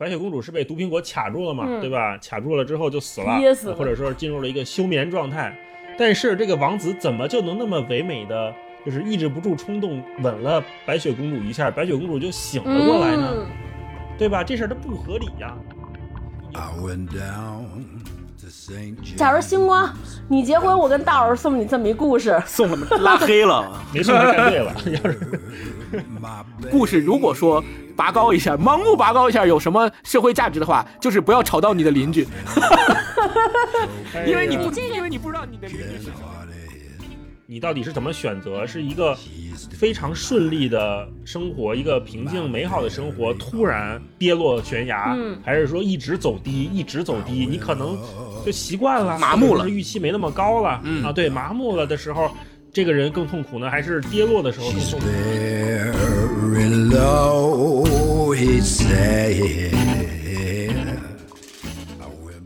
白雪公主是被毒苹果卡住了嘛，嗯对吧？卡住了之后就死了，噎死了或者说进入了一个休眠状态。但是这个王子怎么就能那么唯美的，就是抑制不住冲动吻了白雪公主一下，白雪公主就醒了过来呢？嗯对吧？这事儿它不合理呀、I went down. 假如星光，你结婚，我跟大老师送你这么一故事，送了拉黑了。没错，他干对了。要是故事如果说拔高一下，盲目拔高一下有什么社会价值的话，就是不要吵到你的邻居，因为你不，因为你不知道你的邻居是谁。你到底是怎么选择？是一个非常顺利的生活，一个平静美好的生活，突然跌落悬崖，嗯还是说一直走低，一直走低？你可能就习惯了，麻木了预期没那么高了，嗯啊，对，麻木了的时候，这个人更痛苦呢，还是跌落的时候更痛苦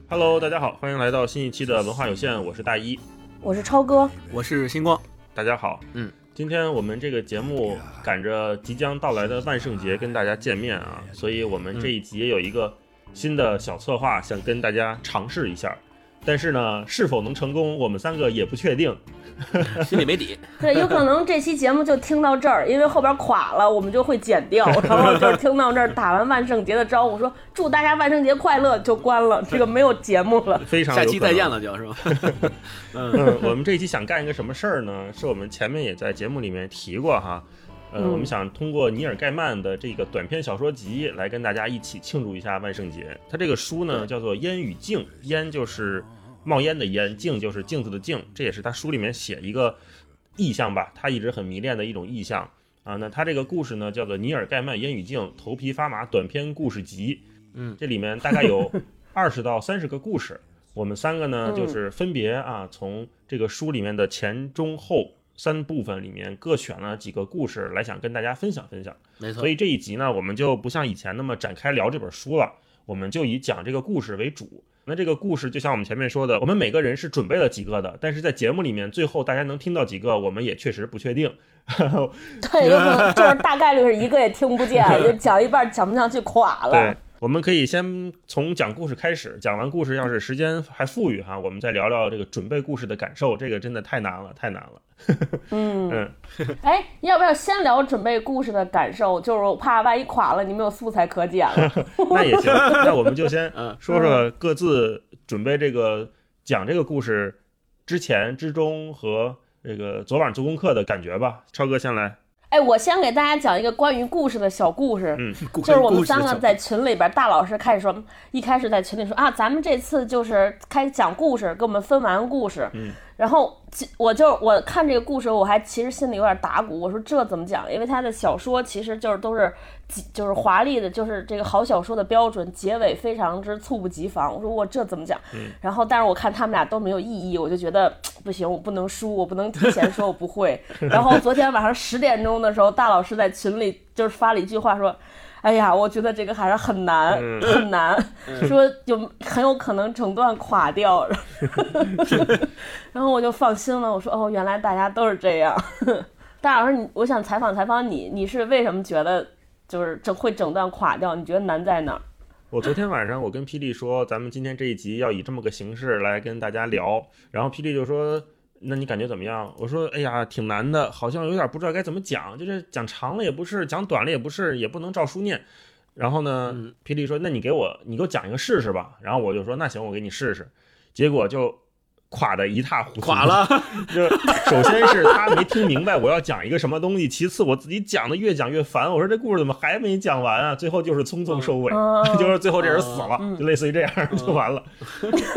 Hello，大家好，欢迎来到新一期的文化有限，我是大一。我是超哥，我是星光，大家好，嗯，今天我们这个节目赶着即将到来的万圣节跟大家见面啊，所以我们这一集也有一个新的小策划，想跟大家尝试一下。但是呢，是否能成功，我们三个也不确定。心里没底。对，有可能这期节目就听到这儿，因为后边垮了，我们就会剪掉。然后就是听到这儿，打完万圣节的招呼，说祝大家万圣节快乐，就关了，这个没有节目了。非常下期再见。了，就是吧？嗯，我们这一期想干一个什么事儿呢？是我们前面也在节目里面提过哈。呃，嗯我们想通过尼尔盖曼的这个短篇小说集来跟大家一起庆祝一下万圣节。他这个书呢叫做《烟与镜》，烟就是冒烟的烟，镜就是镜子的镜，这也是他书里面写一个意象吧，他一直很迷恋的一种意象啊。那他这个故事呢叫做《尼尔盖曼烟与镜》头皮发麻短篇故事集，嗯，这里面大概有 二十到三十个故事。我们三个呢，嗯就是分别啊，从这个书里面的前中后三部分里面各选了几个故事来想跟大家分享分享。没错所。以这一集呢，我们就不像以前那么展开聊这本书了，我们就以讲这个故事为主。那这个故事就像我们前面说的，我们每个人是准备了几个的，但是在节目里面最后大家能听到几个，我们也确实不确定。对，有可能就是大概率是一个也听不见，就讲一半讲不上去垮对了。，我们可以先从讲故事开始，讲完故事，要是时间还富裕哈，我们再聊聊这个准备故事的感受。这个真的太难了，太难了。嗯，嗯，哎，要不要先聊准备故事的感受？就是我怕万一垮了，你没有素材可剪了。那也行，那我们就先嗯说说各自准备这个讲这个故事之前、之中和这个昨晚做功课的感觉吧。超哥先来，哎，我先给大家讲一个关于故事的小故事。嗯，就是我们三个在群里边，大老师开始说，一开始在群里说啊，咱们这次就是开始讲故事，给我们分完故事。嗯，然后其我就我看这个故事，我还其实心里有点打鼓，我说这怎么讲？因为他的小说其实就是都是几就是华丽的，就是这个好小说的标准，结尾非常之猝不及防。我说我这怎么讲？然后但是我看他们俩都没有异议，我就觉得不行，我不能输，我不能提前说我不会。然后昨天晚上十点钟的时候，大老师在群里就是发了一句话说。哎呀，我觉得这个还是很难，嗯 很难，说有很有可能整段垮掉，然后我就放心了。我说哦，原来大家都是这样。大老师，你我想采访采访你，你是为什么觉得就是整会整段垮掉？你觉得难在哪儿？我昨天晚上我跟霹雳说，咱们今天这一集要以这么个形式来跟大家聊，然后霹雳就说。那你感觉怎么样？我说，哎呀，挺难的，好像有点不知道该怎么讲，就是讲长了也不是，讲短了也不是，也不能照书念。然后呢，嗯霹雳说，那你给我，你给我讲一个试试吧。然后我就说，那行，我给你试试。结果就垮的一塌糊涂，垮了。就首先是他没听明白我要讲一个什么东西，其次我自己讲的越讲越烦，我说这故事怎么还没讲完啊？最后就是匆匆收尾，嗯 就是最后这人死了，嗯就类似于这样就完了。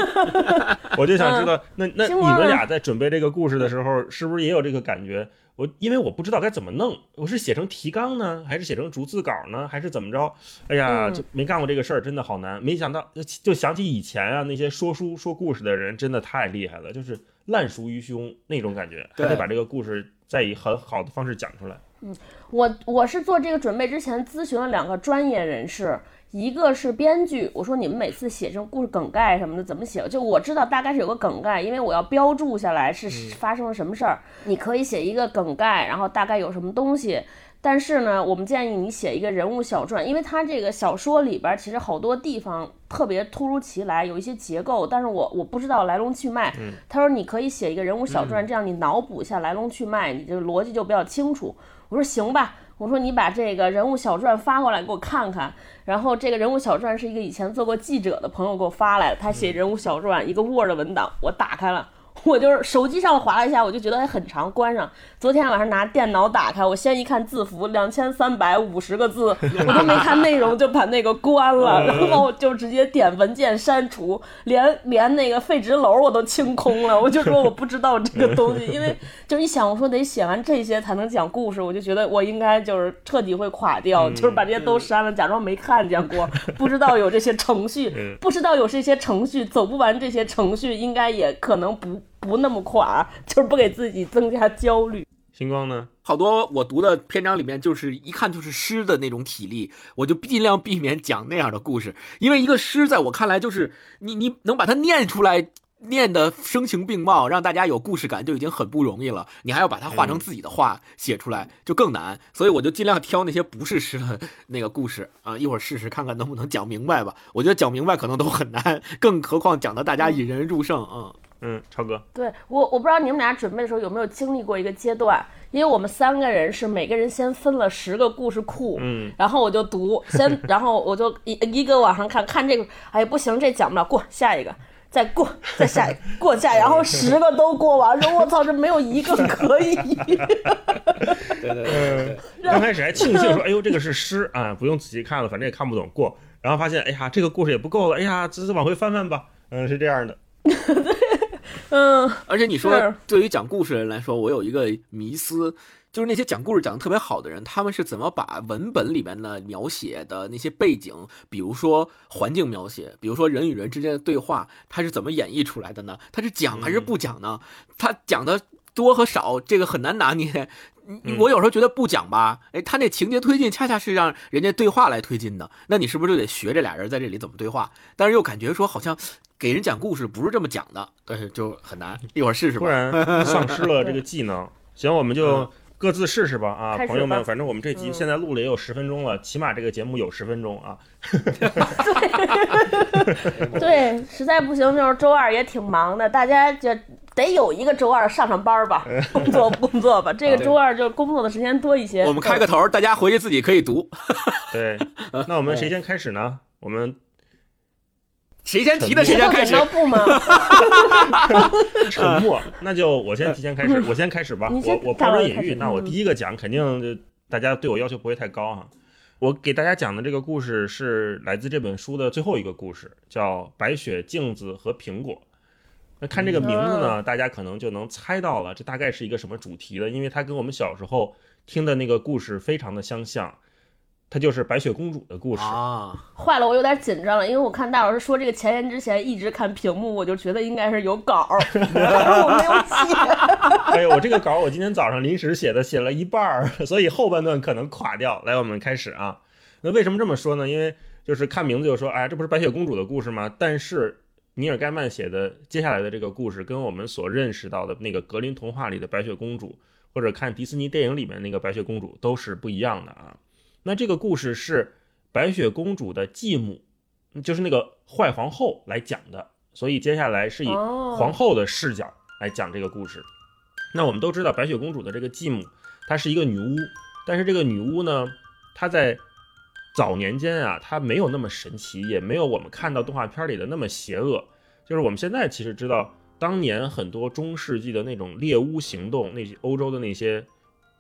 我就想知道，那那你们俩在准备这个故事的时候，是不是也有这个感觉？我因为我不知道该怎么弄，我是写成提纲呢，还是写成逐字稿呢，还是怎么着？哎呀，嗯就没干过这个事儿，真的好难。没想到，就就想起以前啊，那些说书说故事的人真的太厉害了，就是烂熟于胸那种感觉，还得把这个故事再以很好的方式讲出来。嗯我我是做这个准备之前咨询了两个专业人士，一个是编剧，我说你们每次写这种故事梗概什么的怎么写？就我知道大概是有个梗概，因为我要标注下来是发生了什么事儿。你可以写一个梗概，然后大概有什么东西，但是呢，我们建议你写一个人物小传，因为它这个小说里边其实好多地方特别突如其来，有一些结构，但是我我不知道来龙去脉。他说你可以写一个人物小传，这样你脑补一下来龙去脉，你这个逻辑就比较清楚。我说行吧，我说你把这个人物小传发过来给我看看。然后这个人物小传是一个以前做过记者的朋友给我发来的，他写人物小传一个 Word 文档，我打开了。我就是手机上划了一下，我就觉得还很长，关上。昨天晚上拿电脑打开，我先一看字符，两千三百五十个字，我都没看内容就把那个关了，然后就直接点文件删除，连连那个废纸篓我都清空了。我就说我不知道这个东西，因为就一想，我说得写完这些才能讲故事，我就觉得我应该就是彻底会垮掉，就是把这些都删了，假装没看见过，不知道有这些程序，不知道有这些程序，走不完这些程序，应该也可能不。不那么垮，就是不给自己增加焦虑。星光呢？好多我读的篇章里面，就是一看就是诗的那种体力，我就尽量避免讲那样的故事，因为一个诗在我看来就是你你能把它念出来，念的声情并茂，让大家有故事感就已经很不容易了，你还要把它画成自己的话写出来就更难，所以我就尽量挑那些不是诗的那个故事啊，一会儿试试看看能不能讲明白吧。我觉得讲明白可能都很难，更何况讲的大家引人入胜啊。嗯，超哥，对我我不知道你们俩准备的时候有没有经历过一个阶段，因为我们三个人是每个人先分了十个故事库，嗯，然后我就读，先，然后我就一一个往上看看这个，哎不行，这讲不了，过下一个，再过，再下一个，过下，然后十个都过完，说我操，这没有一个 可以。对对对，刚开始还庆幸说，哎呦这个是诗啊，不用仔细看了，反正也看不懂，过，然后发现，哎呀这个故事也不够了，哎呀，只是往回翻翻吧，嗯，是这样的。嗯，而且你说，对于讲故事的人来说，我有一个迷思，就是那些讲故事讲的特别好的人，他们是怎么把文本里面的描写的那些背景，比如说环境描写，比如说人与人之间的对话，他是怎么演绎出来的呢？他是讲还是不讲呢？他讲的多和少，这个很难拿捏。我有时候觉得不讲吧，哎，他那情节推进恰恰是让人家对话来推进的，那你是不是就得学这俩人在这里怎么对话？但是又感觉说好像给人讲故事不是这么讲的，但是，就很难。一会儿试试吧，不然 丧失了这个技能。行，我们就各自试试吧啊，朋友们，反正我们这集现在录了也有十分钟了，起码这个节目有十分钟啊。对，实在不行就是周二也挺忙的，大家就。得有一个周二上上班吧，工作 工作吧。这个周二就工作的时间多一些。我们开个头，大家回去自己可以读。对，那我们谁先开始呢？我们谁先提的谁先开始。沉默，那就我先提前开始，我先开始吧。我我抛砖引玉，那我第一个讲，肯定大家对我要求不会太高哈。我给大家讲的这个故事是来自这本书的最后一个故事，叫《白雪镜子和苹果》。那看这个名字呢，大家可能就能猜到了，这大概是一个什么主题的，因为它跟我们小时候听的那个故事非常的相像，它就是白雪公主的故事啊。坏了，我有点紧张了，因为我看大老师说这个前言之前一直看屏幕，我就觉得应该是有稿，我没有写。哎呦，我这个稿我今天早上临时写的，写了一半儿，所以后半段可能垮掉。来，我们开始啊。那为什么这么说呢？因为就是看名字就说，哎，这不是白雪公主的故事吗？但是。尼尔·盖曼写的接下来的这个故事，跟我们所认识到的那个格林童话里的白雪公主，或者看迪士尼电影里面那个白雪公主都是不一样的啊。那这个故事是白雪公主的继母，就是那个坏皇后来讲的，所以接下来是以皇后的视角来讲这个故事。那我们都知道白雪公主的这个继母，她是一个女巫，但是这个女巫呢，她在。早年间啊，她没有那么神奇，也没有我们看到动画片里的那么邪恶。就是我们现在其实知道，当年很多中世纪的那种猎巫行动，那些欧洲的那些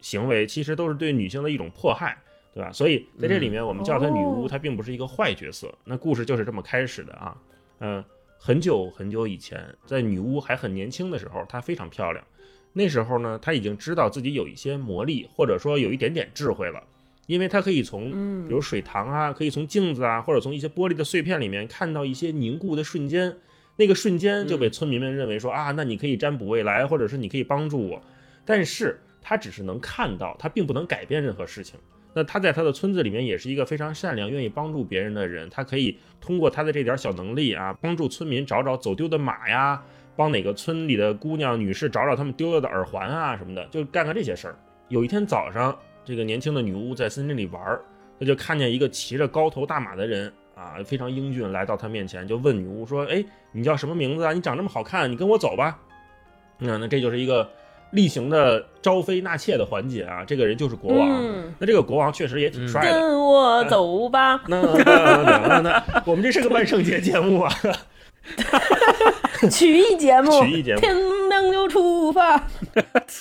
行为，其实都是对女性的一种迫害，对吧？所以在这里面，我们叫她女巫，她并不是一个坏角色。那故事就是这么开始的啊。嗯，很久很久以前，在女巫还很年轻的时候，她非常漂亮。那时候呢，她已经知道自己有一些魔力，或者说有一点点智慧了。因为她可以从，比如水塘啊，可以从镜子啊，或者从一些玻璃的碎片里面看到一些凝固的瞬间，那个瞬间就被村民们认为说啊，那你可以占卜未来，或者是你可以帮助我。但是她只是能看到，她并不能改变任何事情。那他在他的村子里面也是一个非常善良、愿意帮助别人的人。他可以通过他的这点小能力啊，帮助村民找找走丢的马呀，帮哪个村里的姑娘、女士找找他们丢了的耳环啊什么的，就干干这些事儿。有一天早上。这个年轻的女巫在森林里玩儿，他就看见一个骑着高头大马的人啊，非常英俊，来到他面前，就问女巫说：“哎，你叫什么名字啊？你长这么好看，你跟我走吧。”那那这就是一个例行的招妃纳妾的环节啊。这个人就是国王。嗯那这个国王确实也挺帅的。跟我走吧。那那那那，我们这是个万圣节节目啊，曲艺节目，曲艺节目天亮就出发。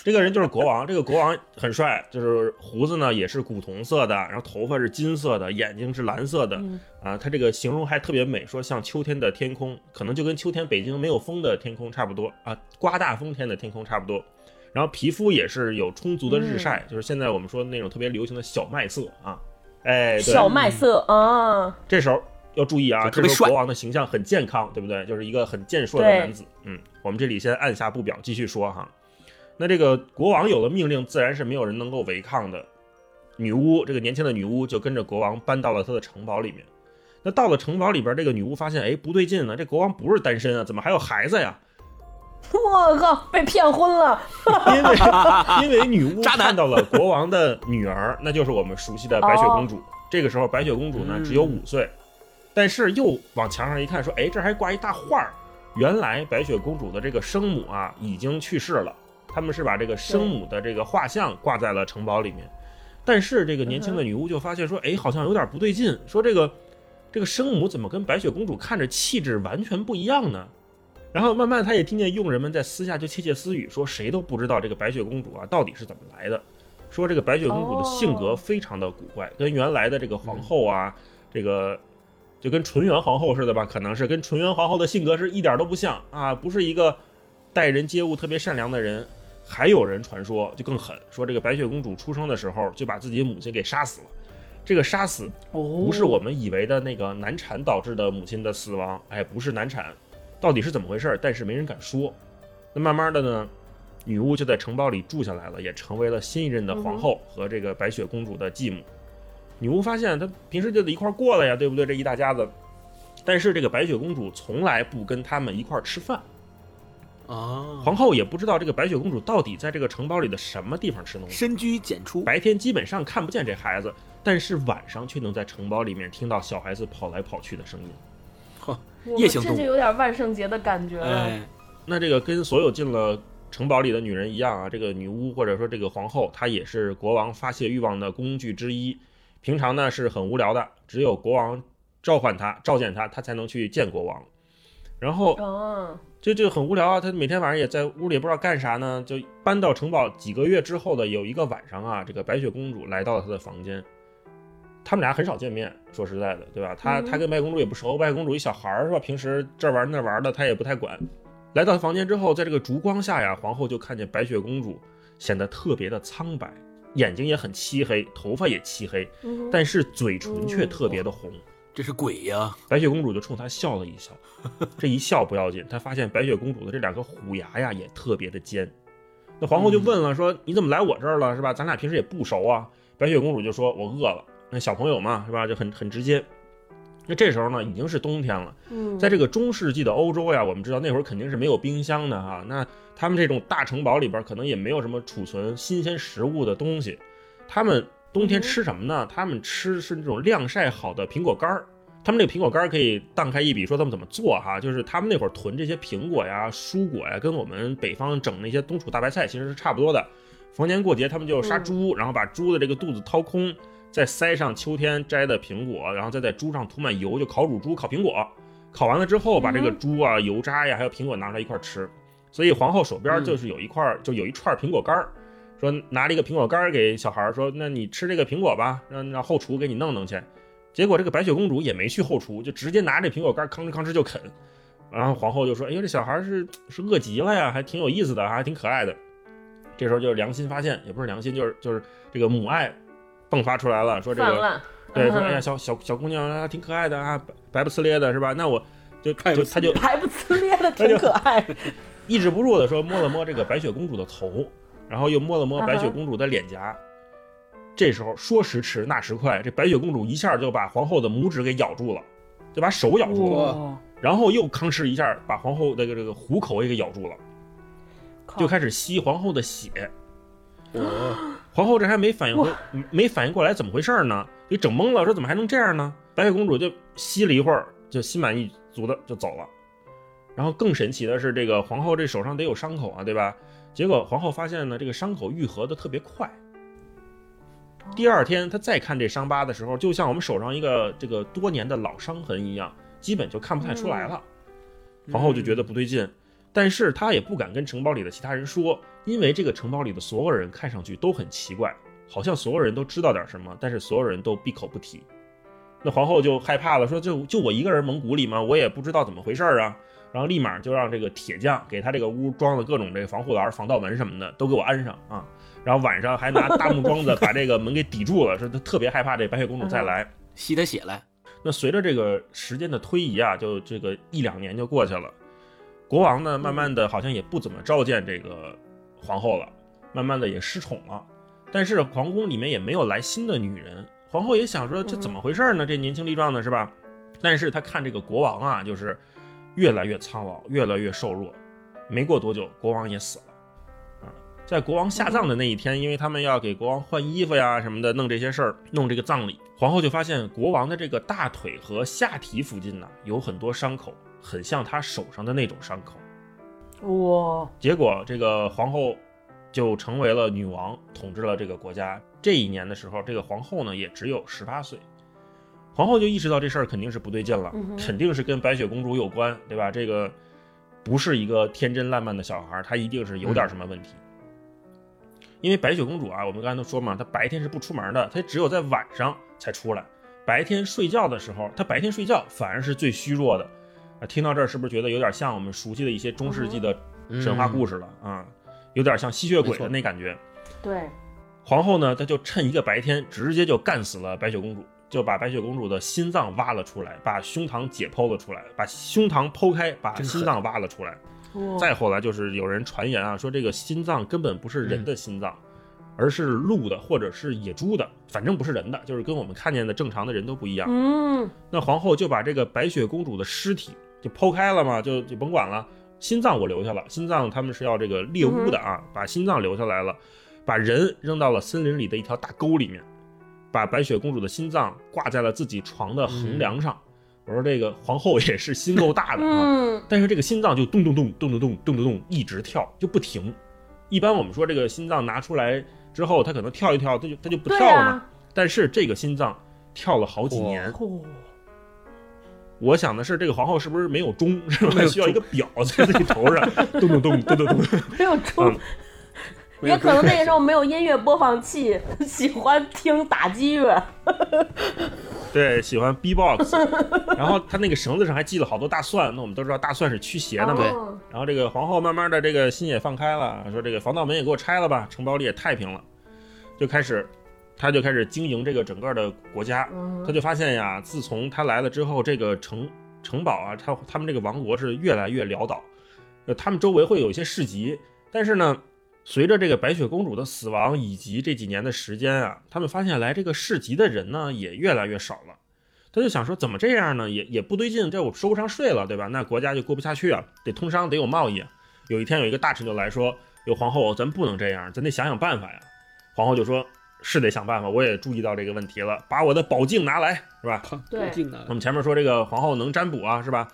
这个人就是国王，这个国王很帅，就是胡子呢也是古铜色的，然后头发是金色的，眼睛是蓝色的，啊，他这个形容还特别美，说像秋天的天空，可能就跟秋天北京没有风的天空差不多啊，刮大风天的天空差不多。然后皮肤也是有充足的日晒，就是现在我们说那种特别流行的小麦色啊，哎，对小麦色啊，这时候要注意啊，就特别帅这时候国王的形象很健康，对不对？就是一个很健硕的男子。嗯，我们这里先按下不表，继续说哈。那这个国王有了命令，自然是没有人能够违抗的。女巫这个年轻的女巫就跟着国王搬到了他的城堡里面。那到了城堡里边，这个女巫发现，哎，不对劲呢，这国王不是单身啊，怎么还有孩子呀？我靠，被骗婚了。因为 因为女巫看到了国王的女儿，那就是我们熟悉的白雪公主。这个时候，白雪公主呢嗯只有五岁，但是又往墙上一看，说：“哎，这还挂一大画儿。原来白雪公主的这个生母啊已经去世了，他们是把这个生母的这个画像挂在了城堡里面。但是这个年轻的女巫就发现说：“哎，好像有点不对劲，说这个这个生母怎么跟白雪公主看着气质完全不一样呢？”然后慢慢，他也听见佣人们在私下就窃窃私语，说谁都不知道这个白雪公主啊到底是怎么来的。说这个白雪公主的性格非常的古怪，跟原来的这个皇后啊，这个就跟纯元皇后似的吧，可能是跟纯元皇后的性格是一点都不像啊，不是一个待人接物特别善良的人。还有人传说就更狠，说这个白雪公主出生的时候就把自己母亲给杀死了。这个杀死不是我们以为的那个难产导致的母亲的死亡，哎，不是难产，到底是怎么回事儿？但是没人敢说。那慢慢的呢，女巫就在城堡里住下来了，也成为了新一任的皇后和这个白雪公主的继母。女巫发现她平时就得一块儿过来呀，对不对？这一大家子，但是这个白雪公主从来不跟他们一块儿吃饭，啊，皇后也不知道这个白雪公主到底在这个城堡里的什么地方吃东西。深居简出，白天基本上看不见这孩子，但是晚上却能在城堡里面听到小孩子跑来跑去的声音。我夜行动物这就有点万圣节的感觉了。哎，那这个跟所有进了城堡里的女人一样啊，这个女巫或者说这个皇后，她也是国王发泄欲望的工具之一。平常呢是很无聊的，只有国王召唤她、召见她，她才能去见国王。然后嗯，就就很无聊啊，她每天晚上也在屋里不知道干啥呢。就搬到城堡几个月之后的有一个晚上啊，这个白雪公主来到了她的房间。他们俩很少见面，说实在的，对吧？他他跟白雪公主也不熟，白雪公主一小孩儿是吧？平时这玩那玩的，他也不太管。来到房间之后，在这个烛光下呀，皇后就看见白雪公主显得特别的苍白，眼睛也很漆黑，头发也漆黑，嗯但是嘴唇却特别的红。这是鬼呀！白雪公主就冲她笑了一笑，这一笑不要紧，她发现白雪公主的这两颗虎牙呀也特别的尖。那皇后就问了，说你怎么来我这儿了，是吧？咱俩平时也不熟啊。白雪公主就说，我饿了。那小朋友嘛，是吧？就很很直接。那这时候呢，已经是冬天了。嗯，在这个中世纪的欧洲呀，我们知道那会儿肯定是没有冰箱的哈。那他们这种大城堡里边可能也没有什么储存新鲜食物的东西。他们冬天吃什么呢？他们吃是那种晾晒好的苹果干儿。他们这个苹果干儿可以荡开一笔说他们怎么做哈，就是他们那会儿囤这些苹果呀、蔬果呀，跟我们北方整那些冬储大白菜其实是差不多的。逢年过节他们就杀猪，然后把猪的这个肚子掏空，再塞上秋天摘的苹果，然后再在猪上涂满油，就烤乳猪、烤苹果。烤完了之后，把这个猪啊、油渣呀，还有苹果拿出来一块儿吃。所以皇后手边就是有一块儿，就有一串苹果干儿，说拿了一个苹果干儿给小孩儿，说那你吃这个苹果吧，让让后厨给你弄弄去。结果这个白雪公主也没去后厨，就直接拿这苹果干儿吭哧吭哧就啃。然后皇后就说：“哎呦，这小孩儿是是饿极了呀，还挺有意思的，还挺可爱的。”这时候就是良心发现，也不是良心，就是就是这个母爱迸发出来了，说这个。对，说嗯哎呀，小小小姑娘啊，挺可爱的啊，白白不呲咧的是吧？那我就太不就他就白不呲咧的，挺可爱。抑制不住的说摸了摸这个白雪公主的头，然后又摸了摸白雪公主的脸颊。这时候说时迟那时快，这白雪公主一下就把皇后的拇指给咬住了，就把手咬住了，然后又吭哧一下把皇后的这个这个虎口也给咬住了，就开始吸皇后的血。皇后这还没反应回，没反应过来怎么回事呢？给整懵了，说怎么还能这样呢？白雪公主就吸了一会儿，就心满意足的就走了。然后更神奇的是，这个皇后这手上得有伤口啊，对吧？结果皇后发现呢，这个伤口愈合的特别快。第二天她再看这伤疤的时候，就像我们手上一个这个多年的老伤痕一样，基本就看不太出来了。皇后就觉得不对劲，但是她也不敢跟城堡里的其他人说，因为这个城堡里的所有人看上去都很奇怪，好像所有人都知道点什么，但是所有人都闭口不提。那皇后就害怕了，说就就我一个人蒙古里吗？我也不知道怎么回事啊。然后立马就让这个铁匠给他这个屋装了各种这个防护栏、防盗门什么的，都给我安上啊。然后晚上还拿大木桩子把这个门给抵住了，说他特别害怕这白雪公主再来吸他血来。那随着这个时间的推移啊，就这个一两年就过去了，国王呢慢慢的好像也不怎么召见这个皇后了，慢慢的也失宠了。但是皇宫里面也没有来新的女人，皇后也想说这怎么回事呢？这年轻力壮的是吧？但是她看这个国王啊，就是。越来越苍老，越来越瘦弱。没过多久，国王也死了。啊，在国王下葬的那一天，因为他们要给国王换衣服呀什么的，弄这些事儿，弄这个葬礼，皇后就发现国王的这个大腿和下体附近呢有很多伤口，很像他手上的那种伤口。哇！结果这个皇后就成为了女王，统治了这个国家。这一年的时候，这个皇后呢也只有十八岁。皇后就意识到这事儿肯定是不对劲了，肯定是跟白雪公主有关，对吧？这个不是一个天真烂漫的小孩，她一定是有点什么问题。因为白雪公主啊，我们刚才都说嘛，她白天是不出门的，她只有在晚上才出来。白天睡觉的时候，她白天睡觉反而是最虚弱的。啊，听到这儿是不是觉得有点像我们熟悉的一些中世纪的神话故事了啊？有点像吸血鬼的那感觉。对，皇后呢，她就趁一个白天，直接就干死了白雪公主。就把白雪公主的心脏挖了出来，把胸膛解剖了出来，把胸膛剖开，把心脏挖了出来。再后来就是有人传言啊，说这个心脏根本不是人的心脏，而是鹿的或者是野猪的，反正不是人的，就是跟我们看见的正常的人都不一样。嗯，那皇后就把这个白雪公主的尸体就剖开了嘛，就就甭管了，心脏我留下了，心脏他们是要这个猎巫的啊，把心脏留下来了，把人扔到了森林里的一条大沟里面。把白雪公主的心脏挂在了自己床的横梁上。我说这个皇后也是心够大的啊，但是这个心脏就咚咚咚咚咚咚咚咚咚一直跳就不停。一般我们说这个心脏拿出来之后，它可能跳一跳，它就它就不跳了嘛。但是这个心脏跳了好几年。我想的是，这个皇后是不是没有钟？是吧？需要一个表在自己头上，咚咚咚咚咚咚。没有钟。也可能那个时候没有音乐播放器，喜欢听打击乐。对，喜欢 B-box。然后他那个绳子上还系了好多大蒜，那我们都知道大蒜是驱邪的嘛。然后这个皇后慢慢的这个心也放开了，说这个防盗门也给我拆了吧，城堡里也太平了，就开始，他就开始经营这个整个的国家。他就发现呀，自从他来了之后，这个城城堡啊，他他们这个王国是越来越潦倒。呃，他们周围会有一些市集，但是呢。随着这个白雪公主的死亡以及这几年的时间啊，他们发现来这个市集的人呢也越来越少了。他就想说，怎么这样呢？也也不对劲，这我收不上税了，对吧？那国家就过不下去啊，得通商，得有贸易。有一天有一个大臣就来说：“有皇后，咱不能这样，咱得想想办法呀。”皇后就说：“是得想办法，我也注意到这个问题了，把我的宝镜拿来，是吧？”对，我们前面说这个皇后能占卜啊，是吧？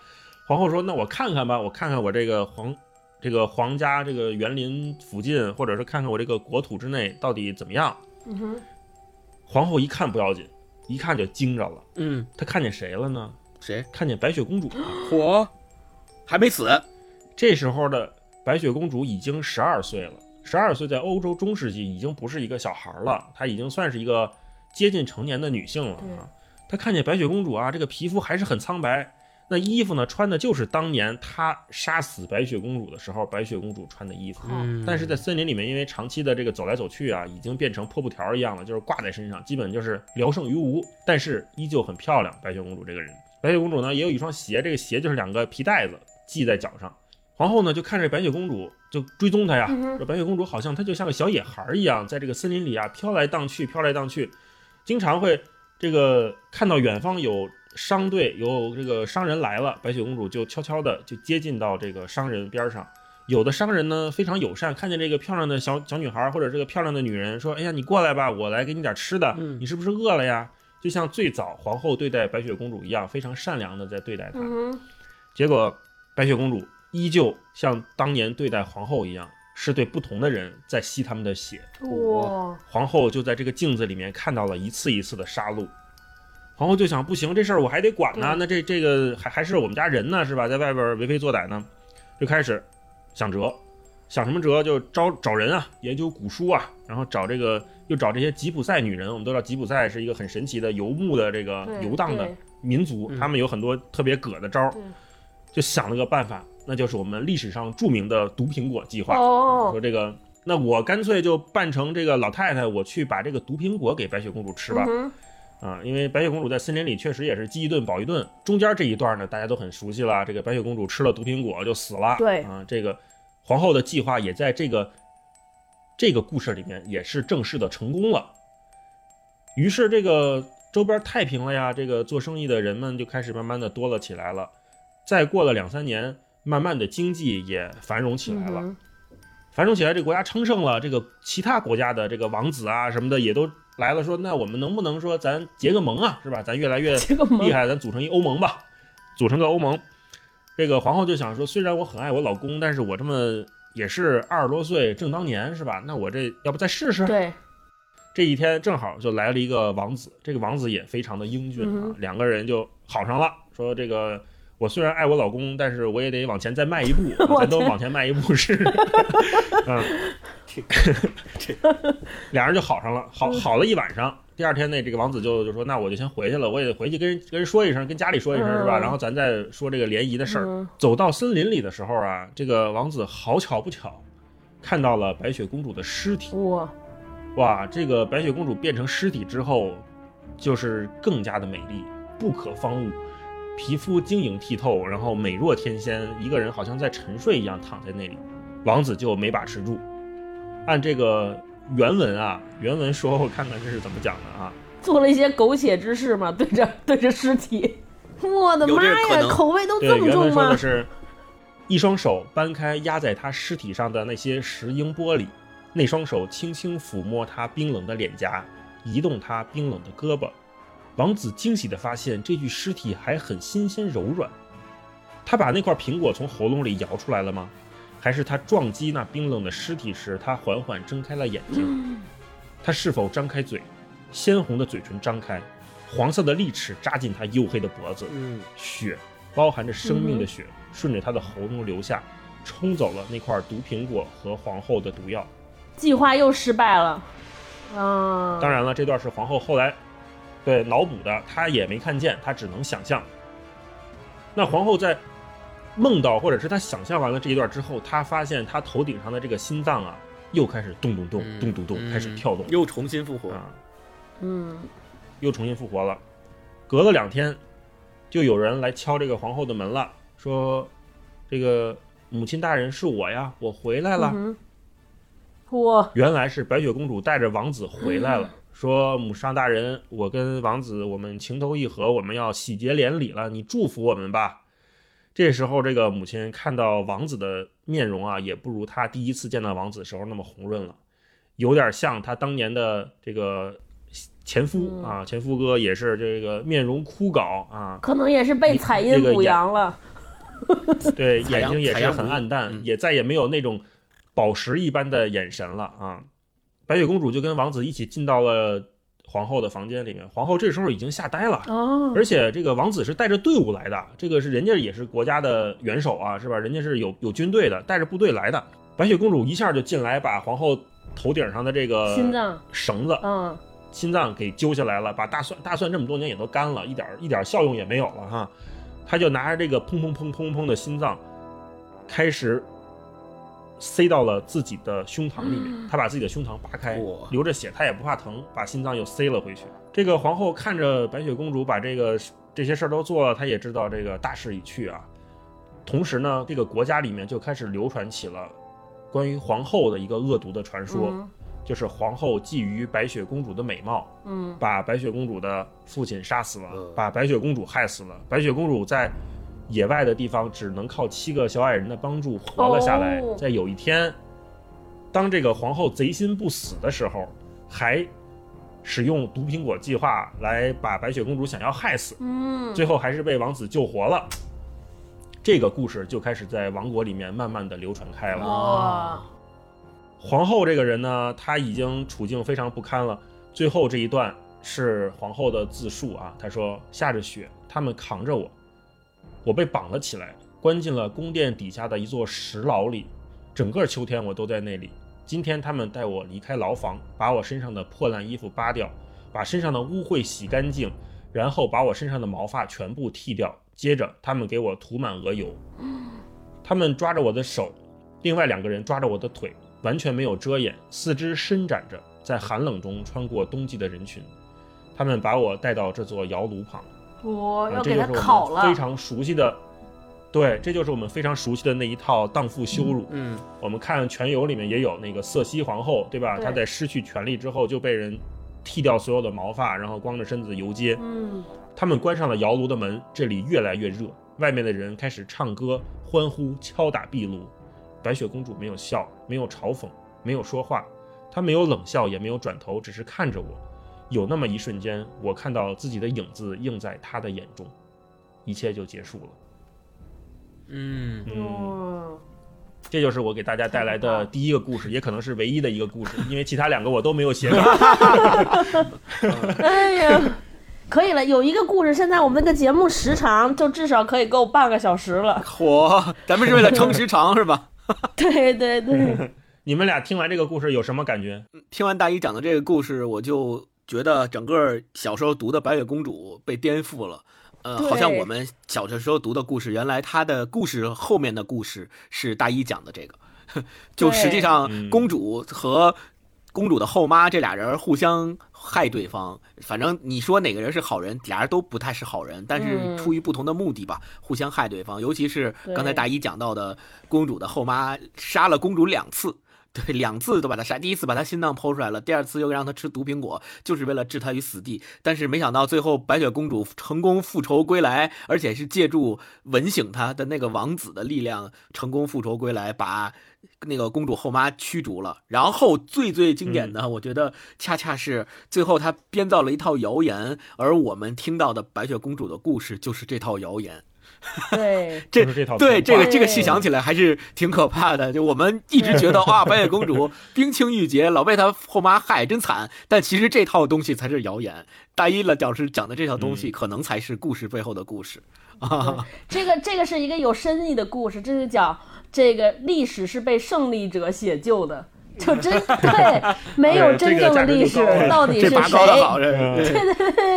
皇后说：“那我看看吧，我看看我这个皇。”这个皇家这个园林附近，或者是看看我这个国土之内到底怎么样？嗯哼。皇后一看不要紧，一看就惊着了。嗯，她看见谁了呢？谁？看见白雪公主。火还没死。这时候的白雪公主已经十二岁了。十二岁在欧洲中世纪已经不是一个小孩了，她已经算是一个接近成年的女性了啊。她看见白雪公主啊，这个皮肤还是很苍白。那衣服呢？穿的就是当年她杀死白雪公主的时候，白雪公主穿的衣服。嗯，但是在森林里面，因为长期的这个走来走去啊，已经变成破布条一样了，就是挂在身上，基本就是聊胜于无。但是依旧很漂亮。白雪公主这个人，白雪公主呢也有一双鞋，这个鞋就是两个皮带子系在脚上。皇后呢就看着白雪公主就追踪她呀，说白雪公主好像她就像个小野孩一样，在这个森林里啊飘来荡去，飘来荡去，经常会这个看到远方有。商队有这个商人来了，白雪公主就悄悄的就接近到这个商人边上，有的商人呢非常友善，看见这个漂亮的小小女孩或者这个漂亮的女人，说：“哎呀，你过来吧，我来给你点吃的。嗯你是不是饿了呀？”就像最早皇后对待白雪公主一样，非常善良的在对待她。嗯，结果白雪公主依旧像当年对待皇后一样，是对不同的人在吸他们的血。哇，皇后就在这个镜子里面看到了一次一次的杀戮。皇后就想，不行，这事儿我还得管呢。那这这个还还是我们家人呢，是吧？在外边为非作歹呢，就开始想辙，想什么辙？就招找人啊，研究古书啊，然后找这个又找这些吉普赛女人。我们都知道吉普赛是一个很神奇的游牧的这个游荡的民族，嗯他们有很多特别葛的招儿，就想了个办法，那就是我们历史上著名的毒苹果计划。哦，说这个，那我干脆就扮成这个老太太，我去把这个毒苹果给白雪公主吃吧。嗯啊，因为白雪公主在森林里确实也是饥一顿饱一顿。中间这一段呢，大家都很熟悉了，这个白雪公主吃了毒苹果就死了。对啊，这个皇后的计划也在这个这个故事里面也是正式的成功了。于是这个周边太平了呀，这个做生意的人们就开始慢慢的多了起来了。再过了两三年，慢慢的经济也繁荣起来了。嗯繁荣起来，这个国家昌盛了，这个其他国家的这个王子啊什么的也都来了，说那我们能不能说咱结个盟啊，是吧？咱越来越 厉害，咱组成一欧盟吧，组成个欧盟。这个皇后就想说，虽然我很爱我老公，但是我这么也是二十多岁正当年，是吧？那我这要不再试试？对，这一天正好就来了一个王子，这个王子也非常的英俊啊嗯，两个人就好上了，说这个。我虽然爱我老公，但是我也得往前再迈一步，我咱都往前迈一步 试试。嗯，俩人就好上了，好嗯好了一晚上。第二天呢，这个王子就就说：“那我就先回去了，我也得回去跟人跟人说一声，跟家里说一声，是吧？嗯然后咱再说这个联谊的事儿。嗯走到森林里的时候啊，这个王子好巧不巧，看到了白雪公主的尸体。哇，哇，这个白雪公主变成尸体之后，就是更加的美丽，不可方物，皮肤晶莹剔透，然后美若天仙，一个人好像在沉睡一样躺在那里。王子就没把持住，按这个原文啊，原文说，我看看这是怎么讲的啊？做了一些苟且之事嘛，对着对着尸体，我的妈呀，口味都，这么重吗原文说的？是，一双手搬开压在他尸体上的那些石英玻璃，那双手轻轻抚摸他冰冷的脸颊，移动他冰冷的胳膊。王子惊喜地发现这具尸体还很新鲜柔软。他把那块苹果从喉咙里摇出来了吗？还是他撞击那冰冷的尸体时，他缓缓睁开了眼睛？他是否张开嘴？鲜红的嘴唇张开，黄色的利齿扎进他黝黑的脖子。嗯，血包含着生命的血，顺着他的喉咙流下，冲走了那块毒苹果和皇后的毒药。计划又失败了，啊，当然了，这段是皇后后来对脑补的，她也没看见，她只能想象。那皇后在梦到或者是她想象完了这一段之后，她发现她头顶上的这个心脏啊，又开始咚咚咚嗯咚咚咚开始跳动又重新复活。啊，嗯，又重新复活了。隔了两天，就有人来敲这个皇后的门了，说：“这个母亲大人是我呀，我回来了。哇，原来是白雪公主带着王子回来了，说：“母上大人，我跟王子我们情投意合，我们要喜结连理了，你祝福我们吧。”这时候，这个母亲看到王子的面容啊，也不如她第一次见到王子时候那么红润了，有点像她当年的这个前夫嗯啊，前夫哥也是这个面容枯槁啊，可能也是被彩阴补阳了，对，眼睛也是很暗淡，嗯也再也没有那种宝石一般的眼神了啊。白雪公主就跟王子一起进到了皇后的房间里面，皇后这时候已经吓呆了。哦，而且这个王子是带着队伍来的，这个是人家也是国家的元首啊，是吧？人家是有有军队的，带着部队来的。白雪公主一下就进来，把皇后头顶上的这个心脏，绳子嗯，心脏给揪下来了，把大蒜大蒜这么多年也都干了，一点一点效用也没有了哈。她就拿着这个砰砰砰砰砰的心脏，开始塞到了自己的胸膛里面。他把自己的胸膛扒开，流着血，他也不怕疼，把心脏又塞了回去。这个皇后看着白雪公主把这个这些事儿都做了，她也知道这个大势已去啊。同时呢，这个国家里面就开始流传起了关于皇后的一个恶毒的传说。嗯就是皇后觊觎白雪公主的美貌，嗯，把白雪公主的父亲杀死了呃，把白雪公主害死了。白雪公主在野外的地方只能靠七个小矮人的帮助活了下来。哦在有一天，当这个皇后贼心不死的时候，还使用毒苹果计划来把白雪公主想要害死，嗯，最后还是被王子救活了。这个故事就开始在王国里面慢慢的流传开了。哇，皇后这个人呢，她已经处境非常不堪了。最后这一段是皇后的自述啊，她说：“下着雪，他们扛着我，我被绑了起来，关进了宫殿底下的一座石牢里。整个秋天我都在那里。今天他们带我离开牢房，把我身上的破烂衣服扒掉，把身上的污秽洗干净，然后把我身上的毛发全部剃掉。接着他们给我涂满鹅油。他们抓着我的手，另外两个人抓着我的腿，完全没有遮掩，四肢伸展着，在寒冷中穿过冬季的人群。他们把我带到这座窑炉旁，我啊要给他烤了非，常熟悉的，对，这就是我们非常熟悉的那一套荡妇羞辱。嗯我们看《全游》里面也有那个瑟西皇后，对吧？对她在失去权力之后就被人剃掉所有的毛发，然后光着身子游街。嗯，他们关上了窑炉的门，这里越来越热，外面的人开始唱歌、欢呼、敲打壁炉。白雪公主没有笑，没有嘲讽，没有说话，她没有冷笑，也没有转头，只是看着我。有那么一瞬间，我看到自己的影子映在他的眼中，一切就结束了。嗯，嗯，嗯，这就是我给大家带来的第一个故事，也可能是唯一的一个故事，因为其他两个我都没有写稿。哎呀。可以了，有一个故事，现在我们这个节目时长就至少可以够半个小时了。嚯，咱们是为了撑时长是吧？对 对对，你们俩听完这个故事有什么感觉？听完大一讲的这个故事，我就觉得整个小时候读的《白雪公主》被颠覆了。呃，好像我们小的时候读的故事，原来它的故事后面的故事是大一讲的这个，就实际上嗯公主和公主的后妈这俩人互相害对方，反正你说哪个人是好人，俩人都不太是好人，但是嗯出于不同的目的吧，互相害对方。尤其是刚才大一讲到的，公主的后妈杀了公主两次。对，两次都把他杀，第一次把他心脏剖出来了，第二次又让他吃毒苹果，就是为了置他于死地。但是没想到最后白雪公主成功复仇归来，而且是借助吻醒她的那个王子的力量，成功复仇归来，把那个公主后妈驱逐了。然后最最经典的，我觉得恰恰是最后她编造了一套谣言，而我们听到的白雪公主的故事就是这套谣言。对，这这套对这个这个细想起来还是挺可怕的。就我们一直觉得哇，白雪公主冰清玉洁，老被她后妈害，真惨。但其实这套东西才是谣言。大一了讲师讲的这套东西，可能才是故事背后的故事啊。这个这个是一个有深意的故事，这是讲这个历史是被胜利者写就的，就真 对，没有真正的历史到底是谁，对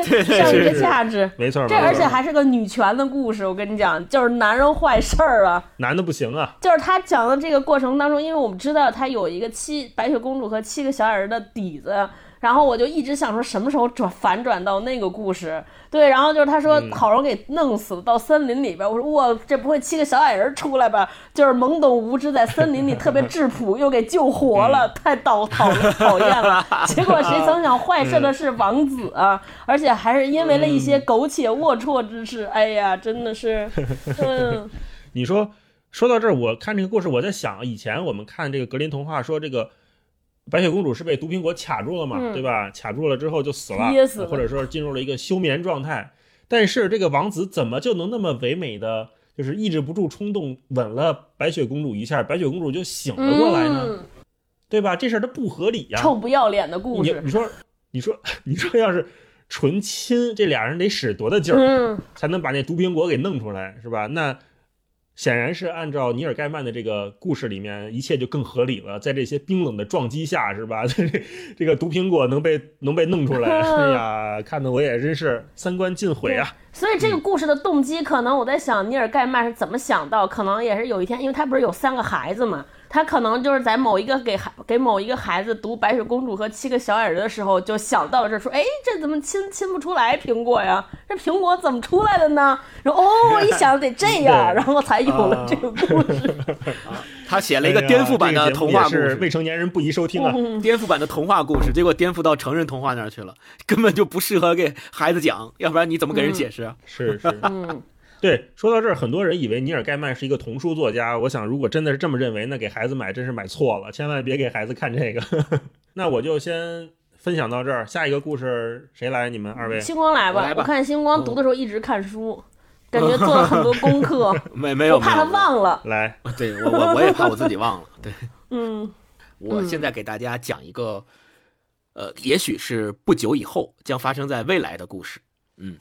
对 对上一个价值。没错，这而且还是个女权的故事，我跟你讲，就是男人坏事儿啊，男的不行啊。就是他讲的这个过程当中，因为我们知道他有一个七白雪公主和七个小矮人的底子，然后我就一直想说什么时候转反转到那个故事。对，然后就是他说好容易给弄死了，到森林里边，我说哇，这不会七个小矮人出来吧？就是懵懂无知，在森林里特别质朴，又给救活了，太讨讨讨厌了。结果谁曾想坏事的是王子啊，而且还是因为了一些苟且龌龊之事。哎呀，真的是，嗯，你说说到这儿，我看这个故事，我在想，以前我们看这个格林童话说这个白雪公主是被毒苹果卡住了嘛，嗯对吧？卡住了之后就死了，噎死了或者说进入了一个休眠状态。但是这个王子怎么就能那么唯美的，就是抑制不住冲动吻了白雪公主一下，白雪公主就醒了过来呢？嗯对吧？这事儿它不合理呀、臭不要脸的故事。你你说你说 你说要是纯亲，这俩人得使多大劲儿？嗯，才能把那毒苹果给弄出来，是吧？那显然是按照尼尔盖曼的这个故事里面，一切就更合理了。在这些冰冷的撞击下，是吧？这这个毒苹果能被能被弄出来，哎呀，看得我也真是三观尽毁啊！所以这个故事的动机，可能我在想，尼尔盖曼是怎么想到？可能也是有一天，因为他不是有三个孩子嘛，他可能就是在某一个给孩给某一个孩子读《白雪公主》和七个小矮人的时候，就想到这说，哎，这怎么亲亲不出来苹果呀？这苹果怎么出来的呢？然后哦，一想得这样，然后才有了这个故事。他写了一个颠覆版的童话故事，未成年人不宜收听啊！颠覆版的童话故事，结果颠覆到成人童话那儿去了，根本就不适合给孩子讲，要不然你怎么给人解释啊？是是，嗯，对，说到这儿，很多人以为尼尔盖曼是一个童书作家。我想，如果真的是这么认为，那给孩子买真是买错了，千万别给孩子看这个。那我就先分享到这儿，下一个故事谁来？你们二位？星光来吧，我来吧看星光读的时候一直看书，感觉做了很多功课，没没有，我怕他忘了。来，对我我我也怕我自己忘了。对，嗯，我现在给大家讲一个，呃，也许是不久以后将发生在未来的故事。嗯，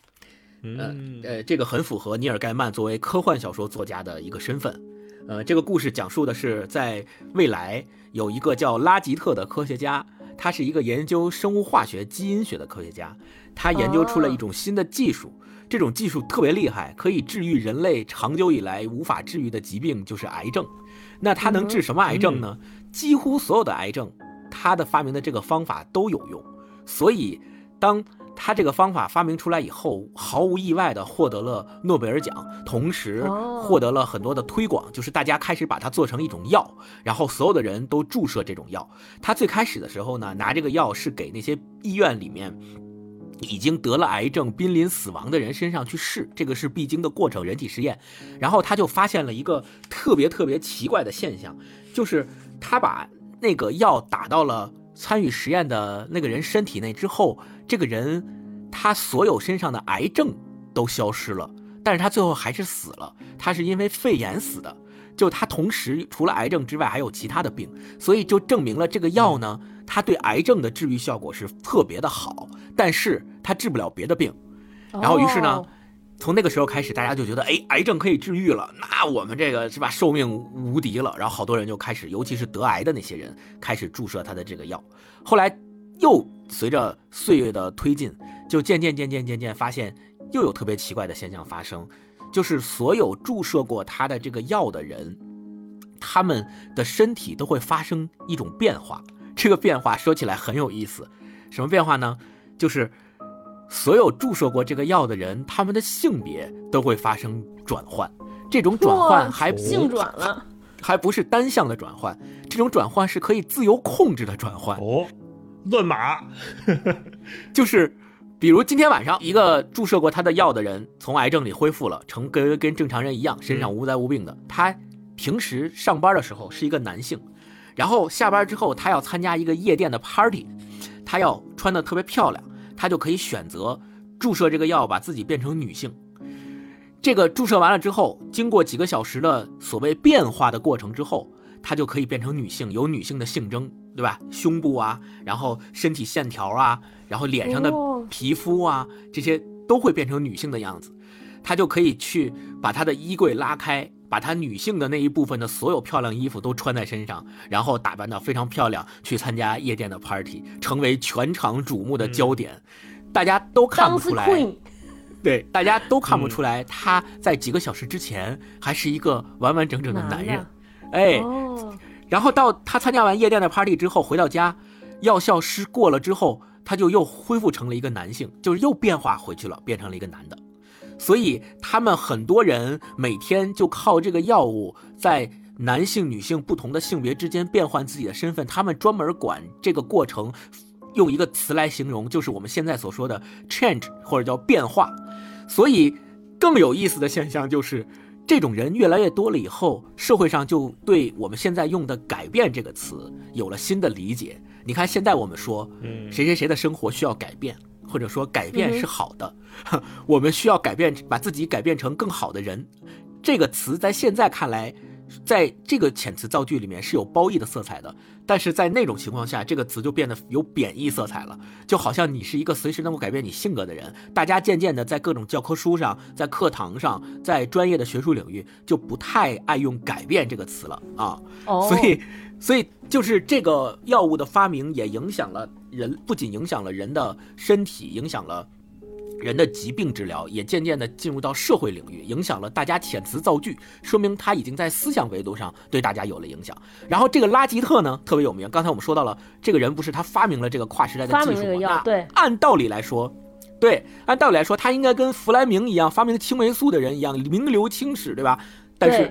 呃，这个很符合尼尔盖曼作为科幻小说作家的一个身份。呃，这个故事讲述的是在未来有一个叫拉吉特的科学家，他是一个研究生物化学、基因学的科学家，他研究出了一种新的技术。这种技术特别厉害，可以治愈人类长久以来无法治愈的疾病，就是癌症。那它能治什么癌症呢？几乎所有的癌症，他的发明的这个方法都有用。所以，当他这个方法发明出来以后，毫无意外的获得了诺贝尔奖，同时哦获得了很多的推广，就是大家开始把它做成一种药，然后所有的人都注射这种药。他最开始的时候呢，拿这个药是给那些医院里面。已经得了癌症、濒临死亡的人身上去试，这个是必经的过程，人体实验。然后他就发现了一个特别特别奇怪的现象，就是他把那个药打到了参与实验的那个人身体内之后，这个人他所有身上的癌症都消失了，但是他最后还是死了，他是因为肺炎死的。就他同时除了癌症之外还有其他的病，所以就证明了这个药呢，它对癌症的治愈效果是特别的好，但是它治不了别的病。然后于是呢，从那个时候开始，大家就觉得，哎，癌症可以治愈了，那我们这个是吧，寿命无敌了。然后好多人就开始，尤其是得癌的那些人，开始注射他的这个药。后来又随着岁月的推进，就渐渐渐渐渐渐发现，又有特别奇怪的现象发生，就是所有注射过他的这个药的人，他们的身体都会发生一种变化。这个变化说起来很有意思，什么变化呢？就是所有注射过这个药的人，他们的性别都会发生转换。这种转换还不性转了，还不是单向的转换，这种转换是可以自由控制的转换。哦，乱码，就是，比如今天晚上一个注射过他的药的人从癌症里恢复了，成跟跟正常人一样，身上无灾无病的。他平时上班的时候是一个男性，然后下班之后他要参加一个夜店的 party，他要穿的特别漂亮，他就可以选择注射这个药，把自己变成女性。这个注射完了之后，经过几个小时的所谓变化的过程之后，他就可以变成女性，有女性的性征，对吧？胸部啊，然后身体线条啊，然后脸上的哦皮肤啊，这些都会变成女性的样子。他就可以去把他的衣柜拉开，把她女性的那一部分的所有漂亮衣服都穿在身上，然后打扮得非常漂亮，去参加夜店的 party，成为全场瞩目的焦点。大家都看不出来，对，大家都看不嗯出来，他在几个小时之前还是一个完完整整的男人。哎，哦，然后到他参加完夜店的 party 之后，回到家，药效失过了之后，他就又恢复成了一个男性，就是又变化回去了，变成了一个男的。所以他们很多人每天就靠这个药物在男性、女性不同的性别之间变换自己的身份，他们专门管这个过程用一个词来形容，就是我们现在所说的 change 或者叫变化。所以更有意思的现象就是，这种人越来越多了以后，社会上就对我们现在用的“改变”这个词有了新的理解。你看，现在我们说嗯，谁谁谁的生活需要改变，或者说改变是好的，我们需要改变，把自己改变成更好的人。这个词在现在看来，在这个遣词造句里面是有褒义的色彩的，但是在那种情况下，这个词就变得有贬义色彩了，就好像你是一个随时能够改变你性格的人。大家渐渐的在各种教科书上、在课堂上、在专业的学术领域，就不太爱用“改变”这个词了啊。哦，所以，所以就是这个药物的发明也影响了人，不仅影响了人的身体，影响了人的疾病治疗，也渐渐的进入到社会领域，影响了大家遣词造句，说明他已经在思想维度上对大家有了影响。然后这个拉吉特呢特别有名，刚才我们说到了，这个人不是他发明了这个跨时代的发技术吗？对，按道理来说，对，按道理来说，他应该跟弗莱明一样，发明青霉素的人一样，名留青史，对吧？但是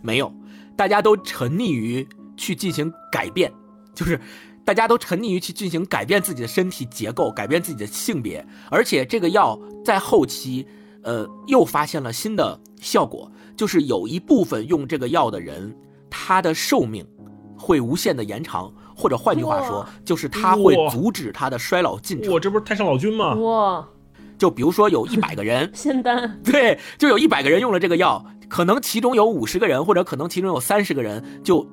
没有，大家都沉溺于去进行改变，就是大家都沉溺于去进行改变自己的身体结构，改变自己的性别，而且这个药在后期，呃，又发现了新的效果，就是有一部分用这个药的人，他的寿命会无限的延长，或者换句话说，就是他会阻止他的衰老进程。我，这不是太上老君吗？哇，就比如说有一百个人，仙丹，对，就有一百个人用了这个药，可能其中有五十个人，或者可能其中有三十个人，就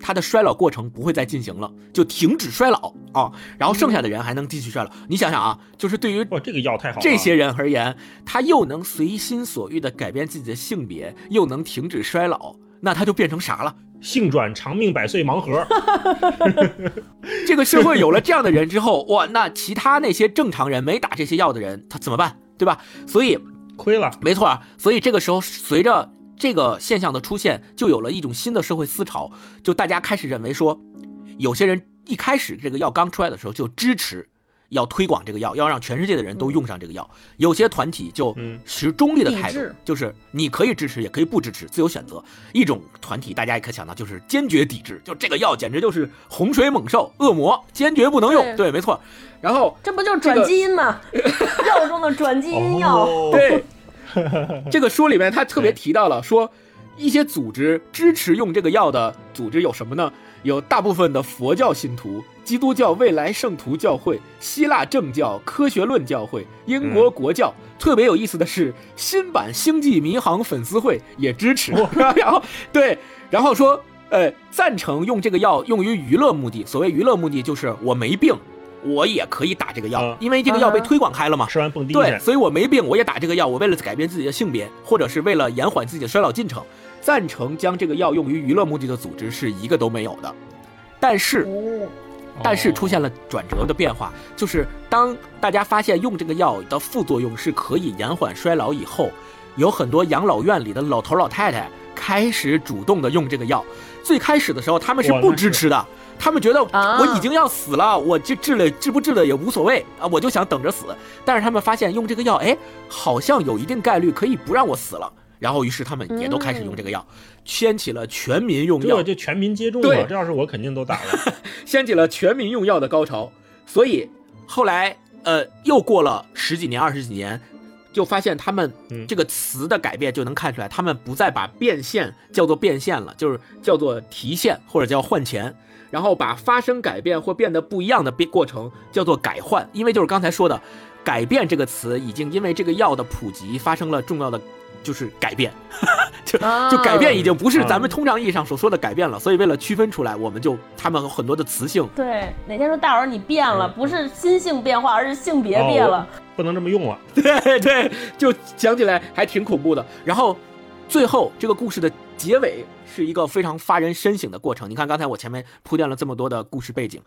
他的衰老过程不会再进行了，就停止衰老啊，然后剩下的人还能继续衰老。你想想啊，就是对于哇，这个药太好了。这些人而言，他又能随心所欲地改变自己的性别，又能停止衰老，那他就变成啥了？性转长命百岁盲盒，这个社会有了这样的人之后，哇，那其他那些正常人没打这些药的人，他怎么办？对吧？所以亏了。没错儿，所以这个时候随着这个现象的出现，就有了一种新的社会思潮，就大家开始认为说，有些人一开始这个药刚出来的时候就支持。要推广这个药，要让全世界的人都用上这个药。有些团体就嗯持中立的态度就是你可以支持，也可以不支持，自由选择。一种团体大家也可以想到，就是坚决抵制，就这个药简直就是洪水猛兽、恶魔，坚决不能用。对对，没错。然后这不就是转基因吗？药中的转基因药。哦，对，这个书里面他特别提到了说，一些组织支持用这个药的组织有什么呢？有大部分的佛教信徒、基督教未来圣徒教会、希腊正教、科学论教会、英国国教。特别有意思的是，新版星际迷航粉丝会也支持。然 后对，然后说，呃，赞成用这个药用于娱乐目的。所谓娱乐目的，就是我没病，我也可以打这个药，嗯因为这个药被推广开了嘛。吃完蹦迪对，所以我没病，我也打这个药，我为了改变自己的性别，或者是为了延缓自己的衰老进程，赞成将这个药用于娱乐目的的组织是一个都没有的。但是，哦，但是出现了转折的变化，就是当大家发现用这个药的副作用是可以延缓衰老以后，有很多养老院里的老头老太太开始主动的用这个药。最开始的时候，他们是不支持的，他们觉得啊我已经要死了，我这治了治不治了也无所谓啊，我就想等着死。但是他们发现用这个药，哎，好像有一定概率可以不让我死了。然后，于是他们也都开始用这个药，掀起了全民用药这就全民接种对了，这要是我肯定都打了。掀起了全民用药的高潮。所以后来，呃，又过了十几年、二十几年，就发现他们嗯这个词的改变就能看出来，他们不再把变现叫做变现了，就是叫做提现或者叫换钱。然后把发生改变或变得不一样的变过程叫做改换，因为就是刚才说的，改变这个词已经因为这个药的普及发生了重要的就是改变，就啊就改变已经不是啊咱们通常意义上所说的改变了，所以为了区分出来，我们就他们很多的词性，对，哪天说大伙儿你变了，不是心性变化，而是性别变了。不能这么用了。对对，就讲起来还挺恐怖的。然后最后这个故事的结尾是一个非常发人深省的过程。你看刚才我前面铺垫了这么多的故事背景，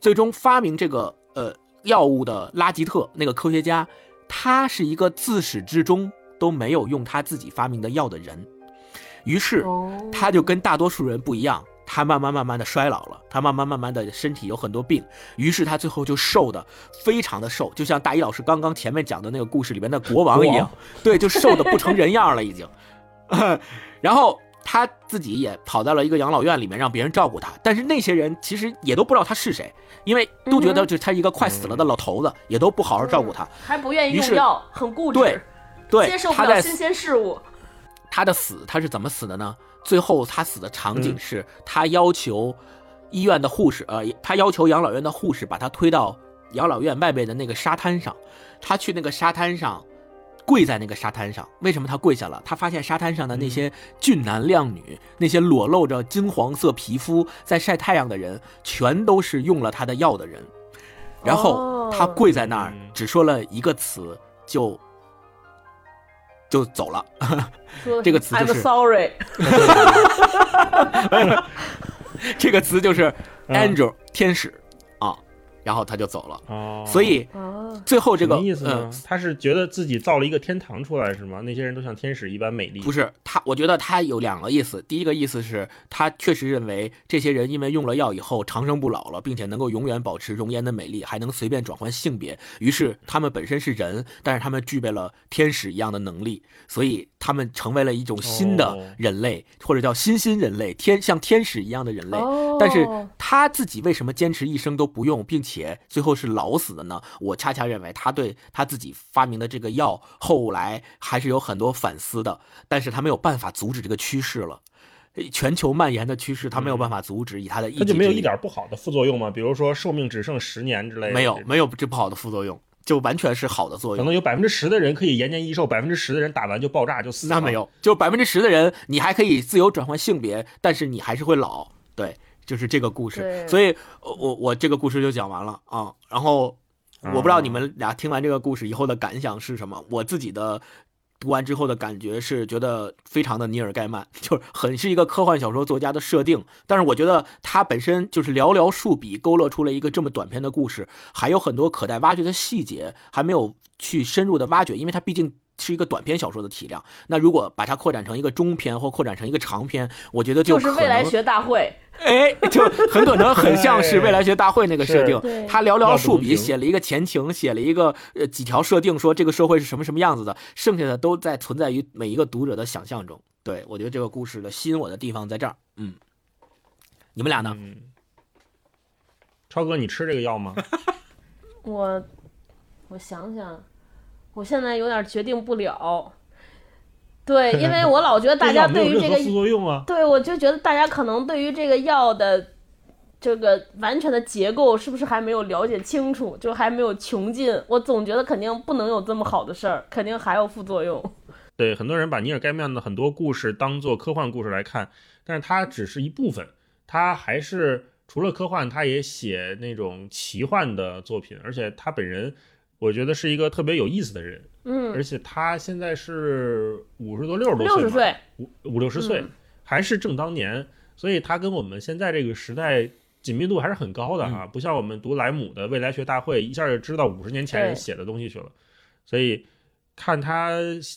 最终发明这个呃药物的拉吉特那个科学家，他是一个自始至终都没有用他自己发明的药的人，于是哦他就跟大多数人不一样。他慢慢慢慢的衰老了，他慢慢慢慢的身体有很多病，于是他最后就瘦的非常的瘦，就像大一老师刚刚前面讲的那个故事里面的国王一样，对，就瘦的不成人样了已经。然后他自己也跑到了一个养老院里面，让别人照顾他。但是那些人其实也都不知道他是谁，因为都觉得就是他一个快死了的老头子，也都不好好照顾他。还不愿意用药，很固执，对对接受，不了新鲜事物。他的死他是怎么死的呢？最后他死的场景嗯是他要求医院的护士，呃，他要求养老院的护士把他推到养老院外面的那个沙滩上，他去那个沙滩上。跪在那个沙滩上，为什么他跪下了？他发现沙滩上的那些俊男靓女，那些裸露着金黄色皮肤在晒太阳的人，全都是用了他的药的人。然后哦。他跪在那儿嗯，只说了一个词，就就走了。说这个词就 I'm 是 sorry，这个词就是嗯。Angel、天使。啊，然后他就走了。哦，所以啊，最后这个什么意思呢嗯？他是觉得自己造了一个天堂出来是吗？那些人都像天使一般美丽。不是他，我觉得他有两个意思。第一个意思是他确实认为这些人因为用了药以后长生不老了，并且能够永远保持容颜的美丽，还能随便转换性别。于是他们本身是人，但是他们具备了天使一样的能力，所以他们成为了一种新的哦人类，或者叫新新人类，天像天使一样的人类。哦但是他自己为什么坚持一生都不用，并且且最后是老死的呢？我恰恰认为他对他自己发明的这个药后来还是有很多反思的，但是他没有办法阻止这个趋势了。全球蔓延的趋势，他没有办法阻止，以他的意志它就没有一点不好的副作用吗？比如说寿命只剩十年之类的，没有没有这不好的副作用，就完全是好的作用。可能有百分之十的人可以延年益寿，百分之十的人打完就爆炸就死了。那没有，就百分之十的人，你还可以自由转换性别，但是你还是会老。对，就是这个故事。所以，呃我我这个故事就讲完了啊。然后，我不知道你们俩听完这个故事以后的感想是什么。我自己的读完之后的感觉是觉得非常的尼尔盖曼，就是很是一个科幻小说作家的设定。但是我觉得他本身就是寥寥数笔勾勒出了一个这么短篇的故事，还有很多可待挖掘的细节还没有去深入的挖掘，因为它毕竟。是一个短篇小说的体量，那如果把它扩展成一个中篇或扩展成一个长篇，我觉得就是未来学大会，哎，就很可能很像是未来学大会那个设定，他寥寥数笔写了一个前情，写了一个呃几条设定，说这个社会是什么什么样子的，剩下的都在存在于每一个读者的想象中。对我觉得这个故事的吸引我的地方在这儿。嗯，你们俩呢？嗯，超哥，你吃这个药吗？我我想想，我现在有点决定不了。对，因为我老觉得大家对于这个 副作用啊。对，我就觉得大家可能对于这个药的这个完全的结构是不是还没有了解清楚，就还没有穷尽。我总觉得肯定不能有这么好的事儿，肯定还有副作用。对，很多人把尼尔盖曼的很多故事当做科幻故事来看，但是它只是一部分，他还是除了科幻，他也写那种奇幻的作品，而且他本人，我觉得是一个特别有意思的人，嗯，而且他现在是五十多、六十多岁吧，六十岁，五五六十岁，嗯还是正当年，所以他跟我们现在这个时代紧密度还是很高的啊，不像我们读莱姆的《未来学大会》，一下就知道五十年前人写的东西去了，所以看他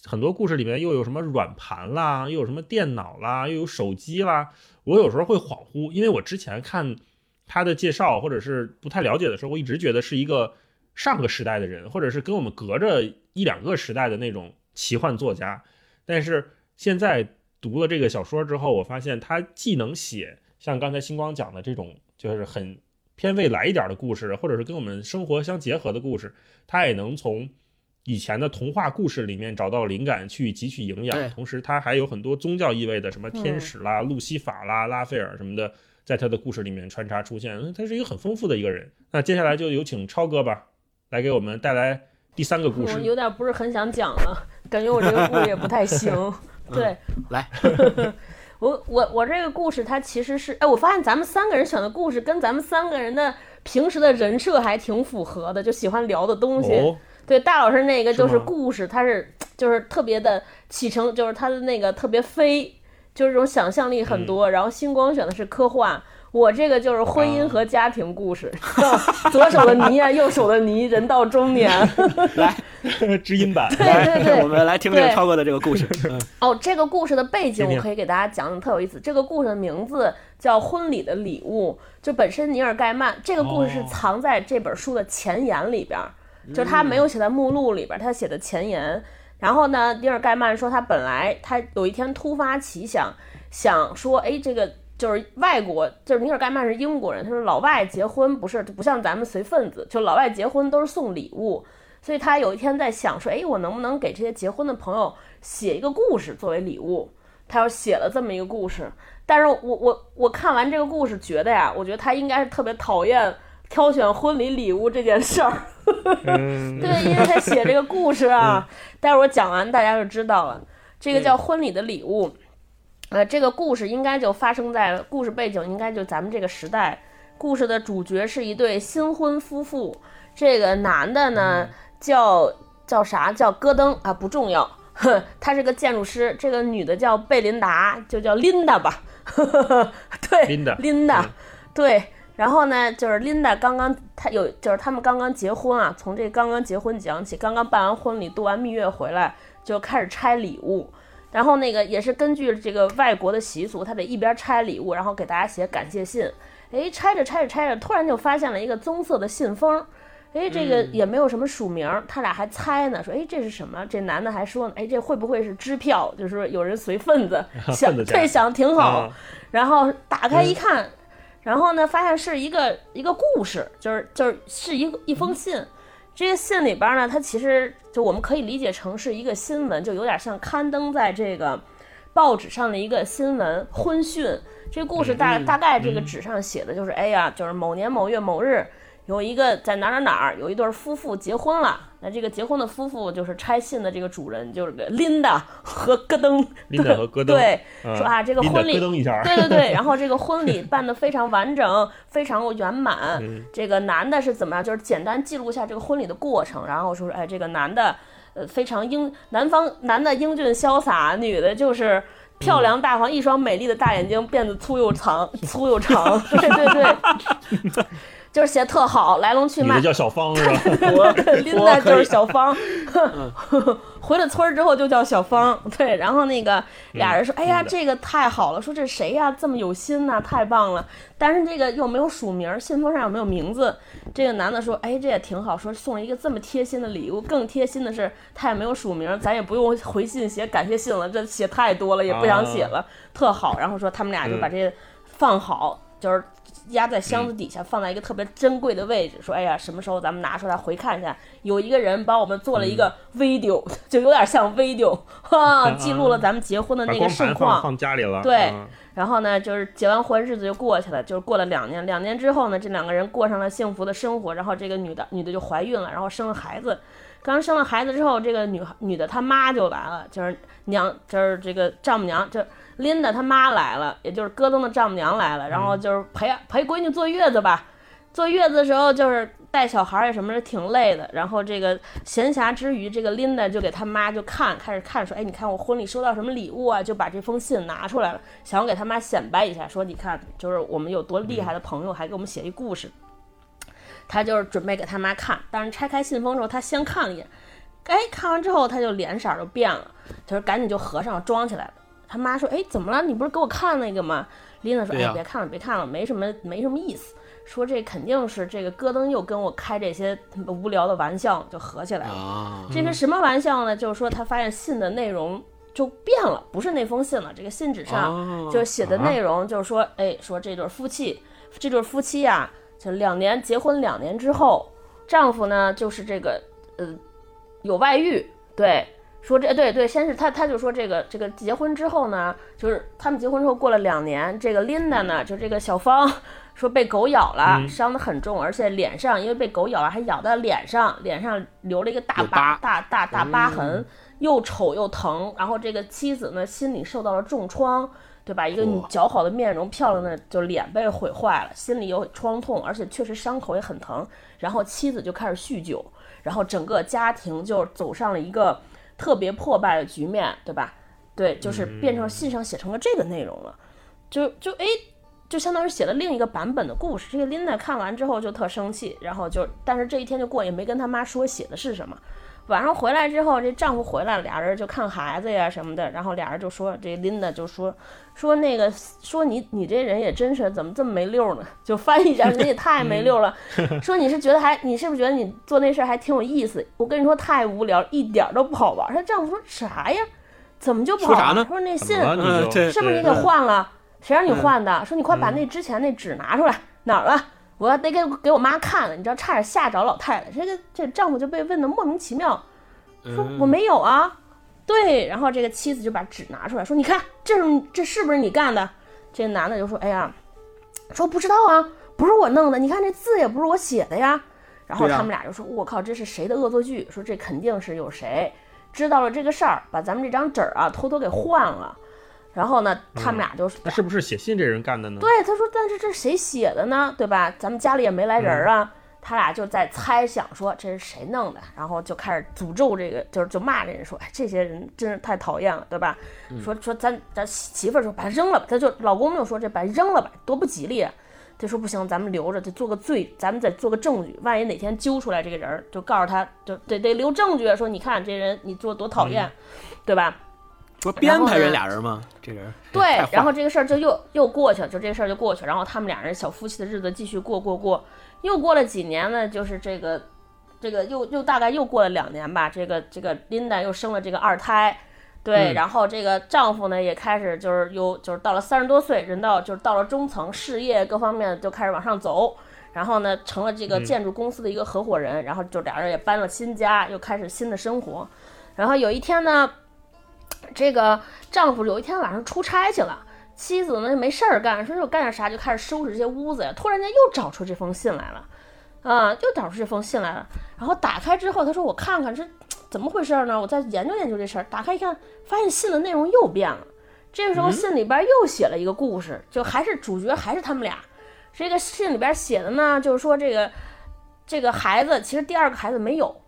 很多故事里面又有什么软盘啦，又有什么电脑啦，又有手机啦，我有时候会恍惚，因为我之前看他的介绍或者是不太了解的时候，我一直觉得是一个上个时代的人，或者是跟我们隔着一两个时代的那种奇幻作家，但是现在读了这个小说之后，我发现他既能写像刚才星光讲的这种，就是很偏未来一点的故事，或者是跟我们生活相结合的故事，他也能从以前的童话故事里面找到灵感去汲取营养，同时他还有很多宗教意味的，什么天使啦、路西法啦、拉斐尔什么的，在他的故事里面穿插出现，他是一个很丰富的一个人。那接下来就有请超哥吧，来给我们带来第三个故事我。有点不是很想讲了，感觉我这个故事也不太行。对，来，我我我这个故事它其实是，哎，我发现咱们三个人选的故事跟咱们三个人的平时的人设还挺符合的，就喜欢聊的东西。哦，对，大老师那个就是故事，它是就是特别的启程，就是他的那个特别飞，就是这种想象力很多。然后星光选的是科幻，我这个就是婚姻和家庭故事，左手的泥啊，右手的泥，人到中年。来，知音版。对对对我们来听听超哥的这个故事。嗯哦，这个故事的背景我可以给大家讲讲，特有意思。这个故事的名字叫《婚礼的礼物》，就本身尼尔盖曼这个故事是哦藏在这本书的前言里边儿，就是他没有写在目录里边儿，他写的前言。然后呢，尼尔盖曼说他本来他有一天突发奇想，想说，哎，这个就是外国，就是尼尔盖曼是英国人，他说老外结婚不是不像咱们随份子，就老外结婚都是送礼物。所以他有一天在想说，哎，我能不能给这些结婚的朋友写一个故事作为礼物？他要写了这么一个故事，但是我我我看完这个故事，觉得呀，我觉得他应该是特别讨厌挑选婚礼礼物这件事儿。嗯，对，因为他写这个故事啊，待会儿我讲完大家就知道了。这个叫婚礼的礼物，呃，这个故事应该就发生在故事背景应该就咱们这个时代。故事的主角是一对新婚夫妇，这个男的呢叫叫啥？叫戈登啊，不重要。呵，他是个建筑师。这个女的叫贝琳达，就叫琳达吧。对，琳达琳达嗯，对。然后呢，就是琳达刚刚她有，就是他们刚刚结婚啊，从这刚刚结婚讲起，刚刚办完婚礼，度完蜜月回来就开始拆礼物。然后那个也是根据这个外国的习俗，他得一边拆礼物，然后给大家写感谢信。哎，拆着拆着拆着，突然就发现了一个棕色的信封。哎，这个也没有什么署名，他俩还猜呢，说哎这是什么？这男的还说呢，哎这会不会是支票？就是说有人随份子 想份子钱对想挺好。啊然后打开一看，然后呢，发现是一个一个故事，就是就是是一个一封信。这些信里边呢，它其实就我们可以理解成是一个新闻，就有点像刊登在这个报纸上的一个新闻婚讯。这个故事大大概这个纸上写的就是，哎呀，就是某年某月某日。有一个在哪哪哪儿有一对夫妇结婚了，那这个结婚的夫妇就是拆信的这个主人，就是琳达和戈登。琳达和戈登对，说啊这个婚礼，对对对，然后这个婚礼 办得非常完整，非常圆满。这个男的是怎么样？就是简单记录一下这个婚礼的过程，然后说哎这个男的呃非常英，男方男的英俊潇洒，女的就是漂亮大方，一双美丽的大眼睛，辫子粗又长，粗又长，对 对对。就是写特好，来龙去脉。叫小芳 是吧？林娜就是小芳，回了村儿之后就叫小芳。对，然后那个俩人说：“哎呀，这个太好了，说这谁呀？这么有心呐，太棒了。”但是这个又没有署名，信封上又没有名字。这个男的说：“哎，这也挺好，说送了一个这么贴心的礼物。更贴心的是，他也没有署名，咱也不用回信写感谢信了，这写太多了，也不想写了，特好。”然后说他们俩就把这放好，就是。压在箱子底下，放在一个特别珍贵的位置。说，哎呀，什么时候咱们拿出来回看一下？有一个人帮我们做了一个 video，就有点像 video，哈，记录了咱们结婚的那个盛况。放家里了。对，然后呢，就是结完婚，日子就过去了。就是过了两年，两年之后呢，这两个人过上了幸福的生活。然后这个女的，女的就怀孕了，然后生了孩子。刚生了孩子之后，这个女女的她妈就来了，就是娘，就是这个丈母娘，就。琳达他妈来了，也就是戈登的丈母娘来了，然后就是陪陪闺女坐月子吧。坐月子的时候就是带小孩儿什么的，挺累的。然后这个闲暇之余，这个琳达就给他妈就看，开始看说，哎，你看我婚礼收到什么礼物啊？就把这封信拿出来了，想要给他妈显摆一下，说你看，就是我们有多厉害的朋友，还给我们写一故事。他就是准备给他妈看，但是拆开信封之后，他先看了一眼，哎，看完之后他就脸色就变了，他说赶紧就合上装起来了。他妈说：“哎，怎么了？你不是给我看那个吗？”琳达说：“哎，别看了，别看了，没什么，没什么意思。说这肯定是这个戈登又跟我开这些无聊的玩笑，就合起来了。这是什么玩笑呢？就是说他发现信的内容就变了，不是那封信了。这个信纸上就写的内容就是说，哎，说这对夫妻，这对夫妻呀，就两年结婚两年之后，丈夫呢就是这个呃有外遇，对。”说这对对，先是他他就说这个这个结婚之后呢，就是他们结婚之后过了两年，这个琳达呢，就这个小芳说被狗咬了，伤得很重，而且脸上因为被狗咬了，还咬在脸上，脸上留了一个大疤大大大疤痕，又丑又疼。然后这个妻子呢，心里受到了重创，对吧？一个姣好的面容，漂亮的就脸被毁坏了，心里有创痛，而且确实伤口也很疼。然后妻子就开始酗酒，然后整个家庭就走上了一个。特别破败的局面，对吧？对，就是变成信上写成了这个内容了，就就哎，就相当于写了另一个版本的故事。这个琳达看完之后就特生气，然后就，但是这一天就过，也没跟他妈说写的是什么。晚上回来之后，这丈夫回来了，俩人就看孩子呀什么的，然后俩人就说，这琳达就说说那个说你你这人也真是怎么这么没溜呢？就翻译一下，人也太没溜了。说你是觉得还你是不是觉得你做那事儿还挺有意思？我跟你说太无聊，一点都不好玩。她丈夫说啥呀？怎么就不好玩？说那信是不是你给换了？谁让你换的？说你快把那之前那纸拿出来，哪儿了？我得给给我妈看了，你知道，差点吓着老太太。这个这丈夫就被问的莫名其妙，说我没有啊。对，然后这个妻子就把纸拿出来说：“你看，这是这是不是你干的？”这男的就说：“哎呀，说不知道啊，不是我弄的。你看这字也不是我写的呀。”然后他们俩就说：“我靠，这是谁的恶作剧？说这肯定是有谁知道了这个事儿，把咱们这张纸啊偷偷给换了。”然后呢，他们俩就那是不是写信这人干的呢？对，他说，但是这谁写的呢？对吧？咱们家里也没来人啊。他俩就在猜想说这是谁弄的，然后就开始诅咒这个，就是就骂这人说，哎，这些人真是太讨厌了，对吧？说说咱咱媳妇儿说把它扔了吧，他就老公就说这把扔了吧，多不吉利啊。他说不行，咱们留着，得做个罪，咱们得做个证据，万一哪天揪出来这个人，就告诉他就得得留证据，说你看这人你做多讨厌，对吧？不是编排人俩人吗？这人。对，然后这个事儿就又又过去了，就这事儿就过去，然后他们俩人小夫妻的日子继续过过过，又过了几年呢，就是这个这个又又大概又过了两年吧，这个这个琳达又生了这个二胎，对，嗯。然后这个丈夫呢也开始就是又就是到了三十多岁，人到就是到了中层，事业各方面就开始往上走，然后呢成了这个嗯。建筑公司的一个合伙人，然后就俩人也搬了新家，又开始新的生活。然后有一天呢，这个丈夫有一天晚上出差去了。妻子呢没事儿干，说又干点啥，就开始收拾这些屋子呀。突然间又找出这封信来了，啊，又找出这封信来了。然后打开之后，他说：“我看看这怎么回事呢？我再研究研究这事儿。”打开一看，发现信的内容又变了。这个时候信里边又写了一个故事，就还是主角还是他们俩。这个信里边写的呢，就是说这个这个孩子其实第二个孩子没有，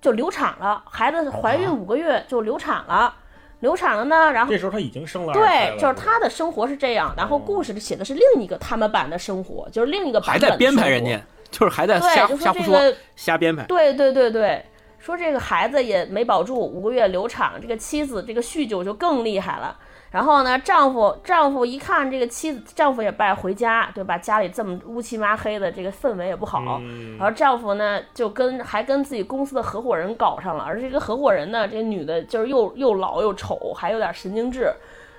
就流产了，孩子怀孕五个月就流产了，流产了呢，然后这时候他已经生了对，就是他的生活是这样，然后故事里写的是另一个他们版的生活，就是另一个版本的还在编排人生活家，就是还在瞎对，就瞎胡说，这个，瞎编排。对对对对，说这个孩子也没保住，五个月流产，这个妻子这个酗酒就更厉害了。然后呢，丈夫丈夫一看这个妻子，丈夫也不爱回家，对吧？家里这么乌漆麻黑的，这个氛围也不好。嗯然后丈夫呢，就跟还跟自己公司的合伙人搞上了，而这个合伙人呢，这女的就是又又老又丑，还有点神经质，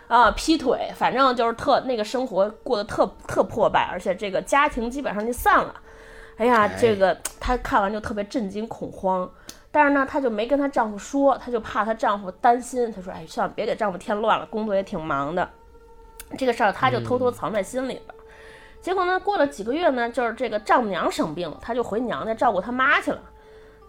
啊，劈腿，反正就是特那个生活过得特特破败，而且这个家庭基本上就散了。哎呀，哎这个她看完就特别震惊恐慌，但是呢，她就没跟她丈夫说，她就怕她丈夫担心，她说：“哎，算了，别给丈夫添乱了，工作也挺忙的。”这个事儿她就偷偷藏在心里边儿。结果呢，过了几个月呢，就是这个丈母娘生病了，她就回娘家照顾她妈去了。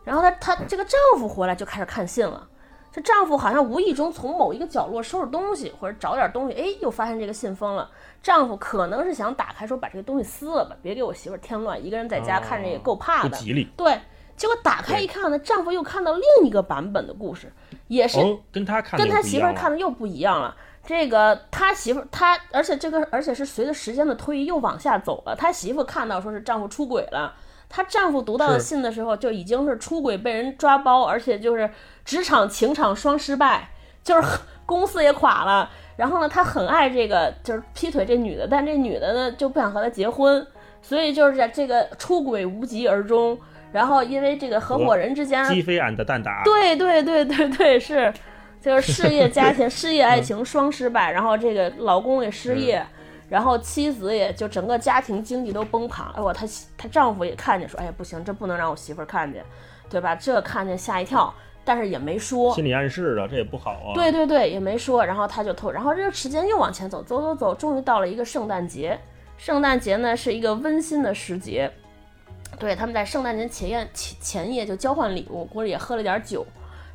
然后她她这个丈夫回来就开始看信了。这丈夫好像无意中从某一个角落收拾东西或者找点东西，哎，又发现这个信封了。丈夫可能是想打开说把这个东西撕了吧，别给我媳妇儿添乱，一个人在家看着也够怕的。不吉利。对，结果打开一看呢，丈夫又看到另一个版本的故事，也是哦，跟他看跟他媳妇儿看的又不一样了。这个他媳妇儿他，而且这个而且是随着时间的推移又往下走了。他媳妇看到说是丈夫出轨了，她丈夫读到的信的时候就已经是出轨被人抓包，而且就是职场情场双失败，就是公司也垮了。然后呢，他很爱这个就是劈腿这女的，但这女的呢就不想和他结婚，所以就是在这个出轨无疾而终。然后因为这个合伙人之间鸡飞俺的蛋打。对对对对对，是，就是事业家庭、事业爱情双失败，然后这个老公也失业，然后妻子也就整个家庭经济都崩盘。哎我她她丈夫也看见说，哎呀不行，这不能让我媳妇儿看见，对吧？这看见吓一跳，但是也没说。心理暗示啊，这也不好啊。对对对，也没说，然后他就偷，然后这个时间又往前走，走走走，终于到了一个圣诞节。圣诞节呢是一个温馨的时节，对，他们在圣诞节前夜前前夜就交换礼物，估计也喝了点酒，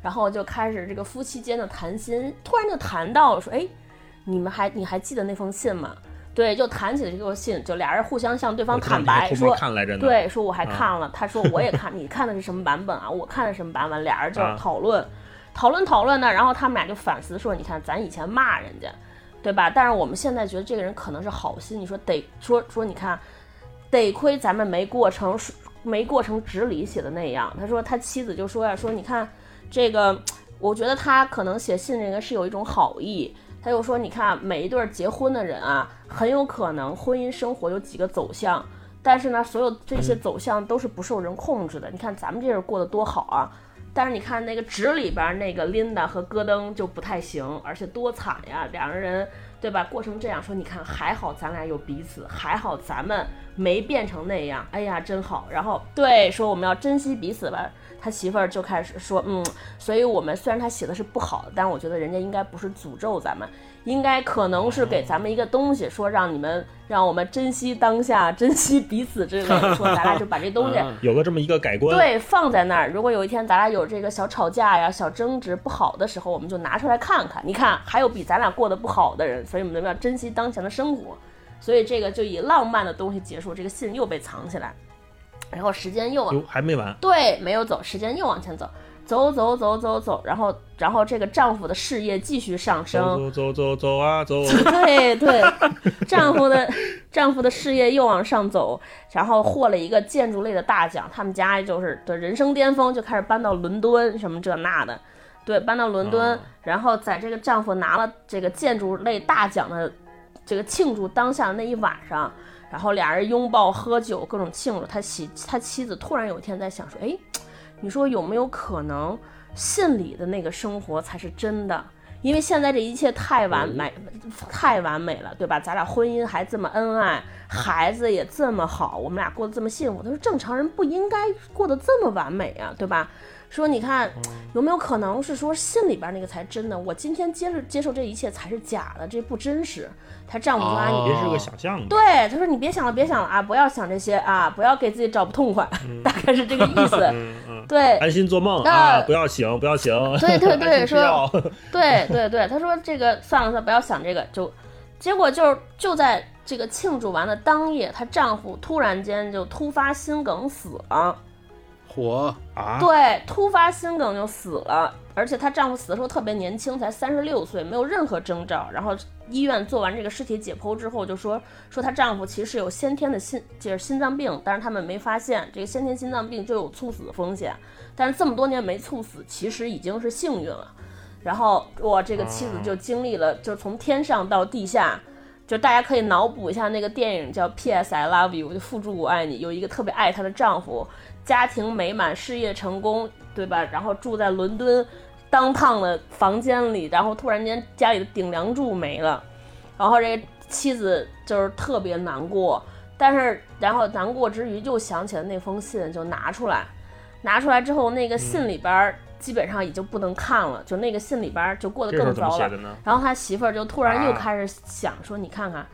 然后就开始这个夫妻间的谈心，突然就谈到了说，哎，你们还你还记得那封信吗？对，就谈起了这封信，就俩人互相向对方坦白说，看来着呢。对，说我还啊看了，他说我也看，你看的是什么版本啊？我看的什么版本？俩人就啊讨论，讨论讨论呢，然后他们俩就反思说，你看咱以前骂人家，对吧？但是我们现在觉得这个人可能是好心，你说得说说，你看，得亏咱们没过成没过成纸里写的那样。他说他妻子就说呀，说你看这个，我觉得他可能写信这个是有一种好意。他又说，你看每一对儿结婚的人啊，很有可能婚姻生活有几个走向。但是呢，所有这些走向都是不受人控制的。你看咱们这人过得多好啊，但是你看那个纸里边那个琳达和戈登就不太行，而且多惨呀，两个人对吧？过成这样，说你看还好咱俩有彼此，还好咱们没变成那样，哎呀真好。然后对说我们要珍惜彼此吧。他媳妇儿就开始说，嗯，所以我们虽然他写的是不好，但我觉得人家应该不是诅咒咱们，应该可能是给咱们一个东西，说让你们让我们珍惜当下，珍惜彼此之类的，说咱俩就把这东西嗯有个这么一个改观。对，放在那儿。如果有一天咱俩有这个小吵架呀、小争执不好的时候，我们就拿出来看看。你看，还有比咱俩过得不好的人，所以我们要珍惜当前的生活。所以这个就以浪漫的东西结束，这个信又被藏起来，然后时间又往，还没完。对，没有走，时间又往前走，走走走走走，然后然后这个丈夫的事业继续上升，走走走走走啊走。对对，丈夫的丈夫的事业又往上走，然后获了一个建筑类的大奖，他们家就是的人生巅峰，就开始搬到伦敦，什么这那的，对，搬到伦敦，哦然后在这个丈夫拿了这个建筑类大奖的这个庆祝当下的那一晚上，然后俩人拥抱喝酒，各种庆祝。他妻他妻子突然有一天在想说，哎，你说有没有可能信里的那个生活才是真的？因为现在这一切太完美，太完美了，对吧？咱俩婚姻还这么恩爱，孩子也这么好，我们俩过得这么幸福。他说正常人不应该过得这么完美啊，对吧？说你看有没有可能是说信里边那个才真的？我今天接受接受这一切才是假的，这不真实。她丈夫说啊，你别是个想象的。对，他说你别想了，别想了啊，不要想这些啊，不要给自己找不痛快，大概是这个意思。对，安心做梦那啊，不要醒，不要醒。对对对安心吃药对对对，他说这个算了算了，不要想这个，就结果就是就在这个庆祝完的当夜，她丈夫突然间就突发心梗死了。火啊，对，突发心梗就死了，而且她丈夫死的时候特别年轻，才三十六岁，没有任何征兆。然后医院做完这个尸体解剖之后，就说说她丈夫其实有先天的心就是心脏病，但是他们没发现这个先天心脏病就有猝死的风险。但是这么多年没猝死，其实已经是幸运了。然后我这个妻子就经历了，就是从天上到地下。就大家可以脑补一下那个电影叫《P.S. I Love You》，就付诸我爱你。有一个特别爱她的丈夫，家庭美满，事业成功，对吧？然后住在伦敦当趟的房间里，然后突然间家里的顶梁柱没了，然后这妻子就是特别难过，但是然后难过之余又想起了那封信，就拿出来，拿出来之后那个信里边儿基本上已经不能看了，就那个信里边儿就过得更糟了。然后他媳妇儿就突然又啊开始想说：“你看看，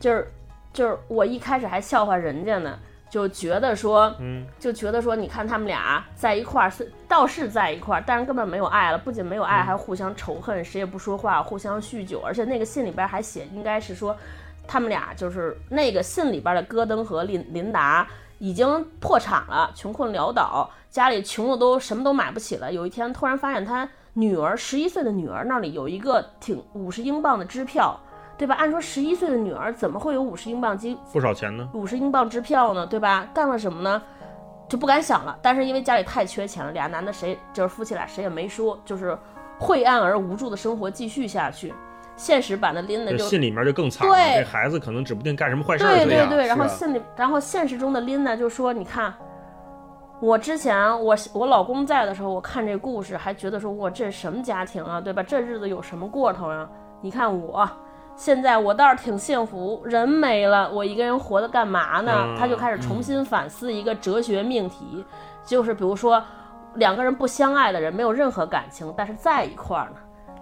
就是就是我一开始还笑话人家呢，就觉得说，嗯，就觉得说，你看他们俩在一块儿是倒是在一块儿，但是根本没有爱了，不仅没有爱，还互相仇恨，谁也不说话，互相酗酒，而且那个信里边还写，应该是说他们俩就是那个信里边的戈登和琳琳达已经破产了，穷困潦倒，家里穷的都什么都买不起了。有一天突然发现他女儿十一岁的女儿那里有一个挺五十英镑的支票，对吧？按说十一岁的女儿怎么会有五十英镑机不少钱呢。五十英镑支票呢，对吧？干了什么呢？就不敢想了。但是因为家里太缺钱了，俩男的谁就是夫妻俩谁也没说，就是晦暗而无助的生活继续下去。现实版的琳娜就这信里面就更惨了，对这孩子可能指不定干什么坏事。对对对，然后信里，然后现实中的琳娜就说：“你看，我之前我我老公在的时候，我看这故事还觉得说，哇，这是什么家庭啊，对吧？这日子有什么过头啊？你看我。”现在我倒是挺幸福，人没了，我一个人活着干嘛呢？嗯。他就开始重新反思一个哲学命题，就是比如说，两个人不相爱的人没有任何感情，但是在一块儿呢，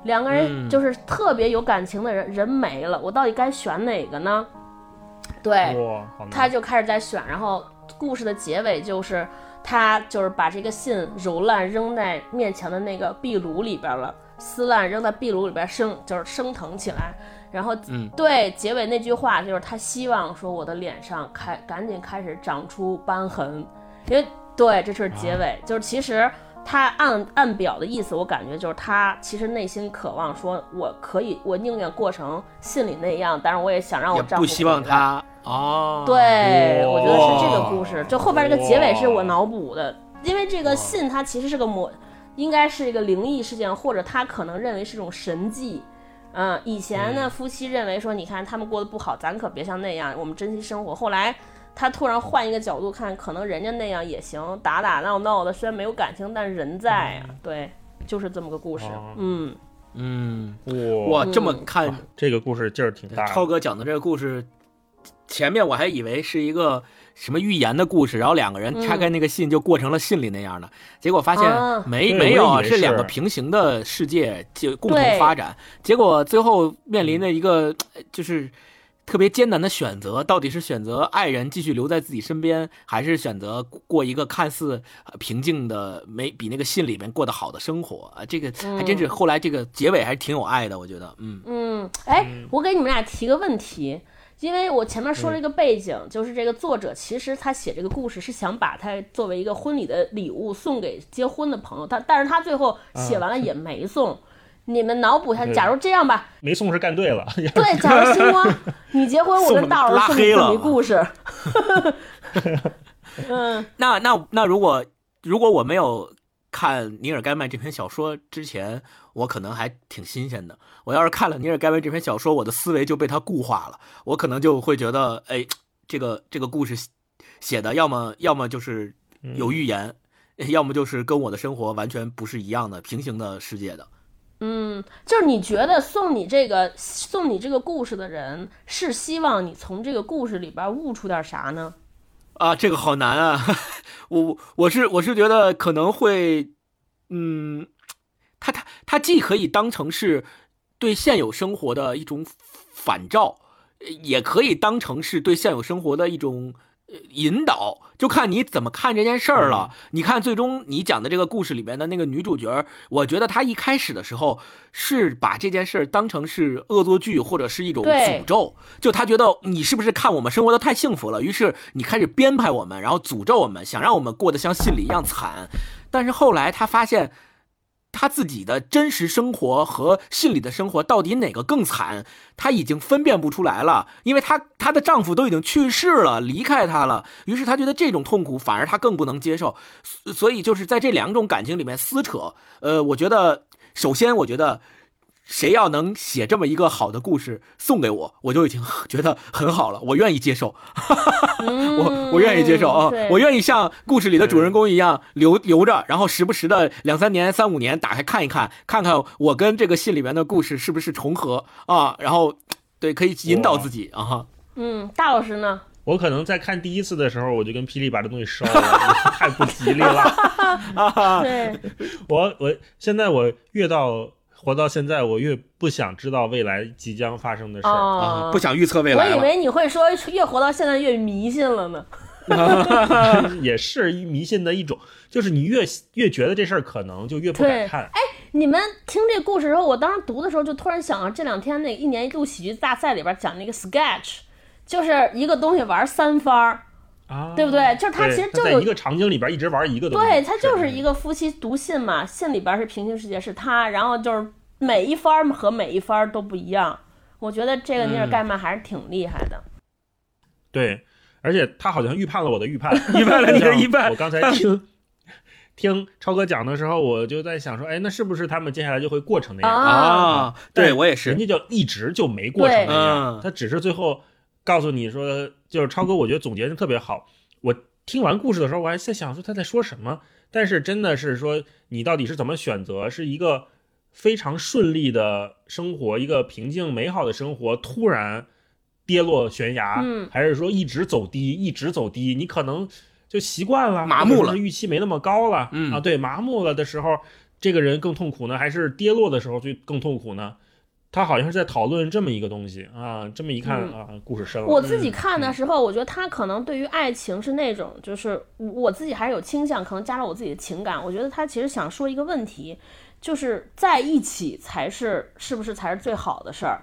两个人嗯。就是特别有感情的人，人没了，我到底该选哪个呢？对，他就开始在选，然后故事的结尾就是他就是把这个信揉烂扔在面前的那个壁炉里边了，撕烂扔在壁炉里边生就是升腾起来，然后嗯对结尾那句话就是他希望说我的脸上开赶紧开始长出斑痕，因为对这是结尾，就是其实。他按按表的意思，我感觉就是他其实内心渴望说，我可以，我宁愿过成信里那样，但是我也想让我丈夫不希望他哦，对，我觉得是这个故事。就后边这个结尾是我脑补的，因为这个信它其实是个魔，应该是一个灵异事件，或者他可能认为是一种神迹。嗯，以前呢，夫妻认为说，你看他们过得不好，咱可别像那样，我们珍惜生活。后来他突然换一个角度看，可能人家那样也行，打打闹闹的，虽然没有感情，但人在呀、对，就是这么个故事。哦嗯，嗯，哇，哇，这么看这个故事劲儿挺大。超哥讲的这个故事，前面我还以为是一个什么预言的故事，然后两个人拆开那个信就过成了信里那样的，结果发现啊。没、对没有是两个平行的世界就共同发展，结果最后面临的一个呃就是。特别艰难的选择，到底是选择爱人继续留在自己身边，还是选择过一个看似呃平静的、没比那个信里面过得好的生活啊？这个还真是后来这个结尾还是挺有爱的，我觉得，嗯。嗯，哎，我给你们俩提个问题，因为我前面说了一个背景，就是这个作者其实他写这个故事是想把它作为一个婚礼的礼物送给结婚的朋友，他但是他最后写完了也没送。你们脑补一下，假如这样吧，没送是干对了。对，假如星光你结婚，我跟大老师送你一故事，嗯，那那那如果如果我没有看尼尔盖曼这篇小说之前，我可能还挺新鲜的。我要是看了尼尔盖曼这篇小说，我的思维就被他固化了，我可能就会觉得，哎，这个这个故事写的要么要么就是有预言，要么就是跟我的生活完全不是一样的平行的世界的。嗯，就是你觉得送你这个送你这个故事的人是希望你从这个故事里边悟出点啥呢？啊，这个好难啊！我我是我是觉得可能会，嗯，它它它既可以当成是对现有生活的一种反照，也可以当成是对现有生活的一种引导，就看你怎么看这件事儿了。你看，最终你讲的这个故事里面的那个女主角，我觉得她一开始的时候是把这件事儿当成是恶作剧或者是一种诅咒，就她觉得你是不是看我们生活的太幸福了，于是你开始编排我们，然后诅咒我们，想让我们过得像信里一样惨。但是后来她发现。她自己的真实生活和信里的生活到底哪个更惨？她已经分辨不出来了，因为她她的丈夫都已经去世了，离开她了。于是她觉得这种痛苦反而她更不能接受，所所以就是在这两种感情里面撕扯。呃，我觉得首先我觉得。谁要能写这么一个好的故事送给我，我就已经 觉得很好了，我愿意接受，我我愿意接受啊我愿意像故事里的主人公一样留留着，然后时不时的两三年、三五年打开看一看，看看我跟这个信里面的故事是不是重合啊，然后对可以引导自己啊哈。嗯，大老师呢？我可能在看第一次的时候，我就跟霹雳把这东西烧了，太不吉利了。对，我我现在我越到活到现在，我越不想知道未来即将发生的事儿。哦啊，不想预测未来我。以为你会说越活到现在越迷信了呢。也是迷信的一种，就是你越越觉得这事儿可能，就越不敢看。哎你们听这故事的时候，我当时读的时候就突然想到，这两天那一年一度喜剧大赛里边讲那个 sketch，就是一个东西玩三番儿，啊，对不对？就是他其实就有在一个场景里边一直玩一个东西。对，他就是一个夫妻读信嘛，信里边是平行世界是他，然后就是每一番和每一番都不一样。我觉得这个尼尔嗯盖曼还是挺厉害的。对，而且他好像预判了我的预判，预判了你的预判我刚才听听超哥讲的时候，我就在想说，哎，那是不是他们接下来就会过成那样？啊啊，对我也是人。家就一直就没过成那样嗯，他只是最后告诉你说，就是超哥，我觉得总结的特别好。我听完故事的时候，我还在想说他在说什么，但是真的是说你到底是怎么选择，是一个非常顺利的生活，一个平静美好的生活，突然跌落悬崖，嗯。还是说一直走低，一直走低，你可能就习惯了，麻木了。预期没那么高了，嗯。啊，对，麻木了的时候，这个人更痛苦呢，还是跌落的时候就更痛苦呢？他好像是在讨论这么一个东西啊，这么一看、嗯啊，故事深了。我自己看的时候，我觉得他可能对于爱情是那种，就是我自己还是有倾向，可能加了我自己的情感。我觉得他其实想说一个问题，就是在一起才是是不是才是最好的事儿？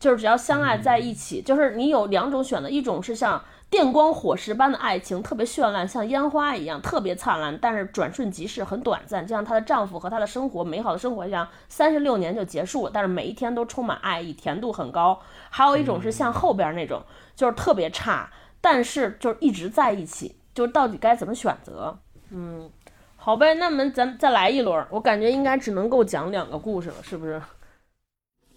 就是只要相爱在一起，就是你有两种选择，一种是像电光火石般的爱情，特别绚烂，像烟花一样特别灿烂，但是转瞬即逝，很短暂，就像她的丈夫和她的生活美好的生活一样，三十六年就结束了，但是每一天都充满爱意，甜度很高。还有一种是像后边那种，就是特别差，但是就是一直在一起，就是到底该怎么选择？嗯，好呗，那么咱再来一轮，我感觉应该只能够讲两个故事了，是不是？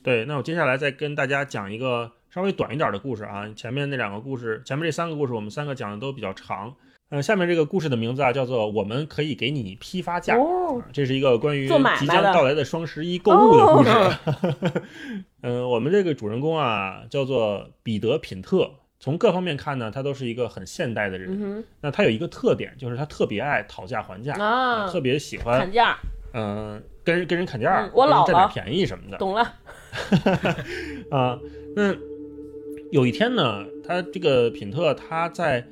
对，那我接下来再跟大家讲一个稍微短一点的故事啊。前面那两个故事，前面这三个故事，我们三个讲的都比较长。嗯，下面这个故事的名字啊，叫做“我们可以给你批发价”。哦，这是一个关于即将到来的双十一购物的故事。嗯、我们这个主人公啊，叫做彼得·品特。从各方面看呢，他都是一个很现代的人。嗯那他有一个特点，就是他特别爱讨价还价，哼，啊，特别喜欢砍价，嗯、跟人跟人砍价，嗯我老占点便宜什么的。懂了，啊，那有一天呢，他这个品特他在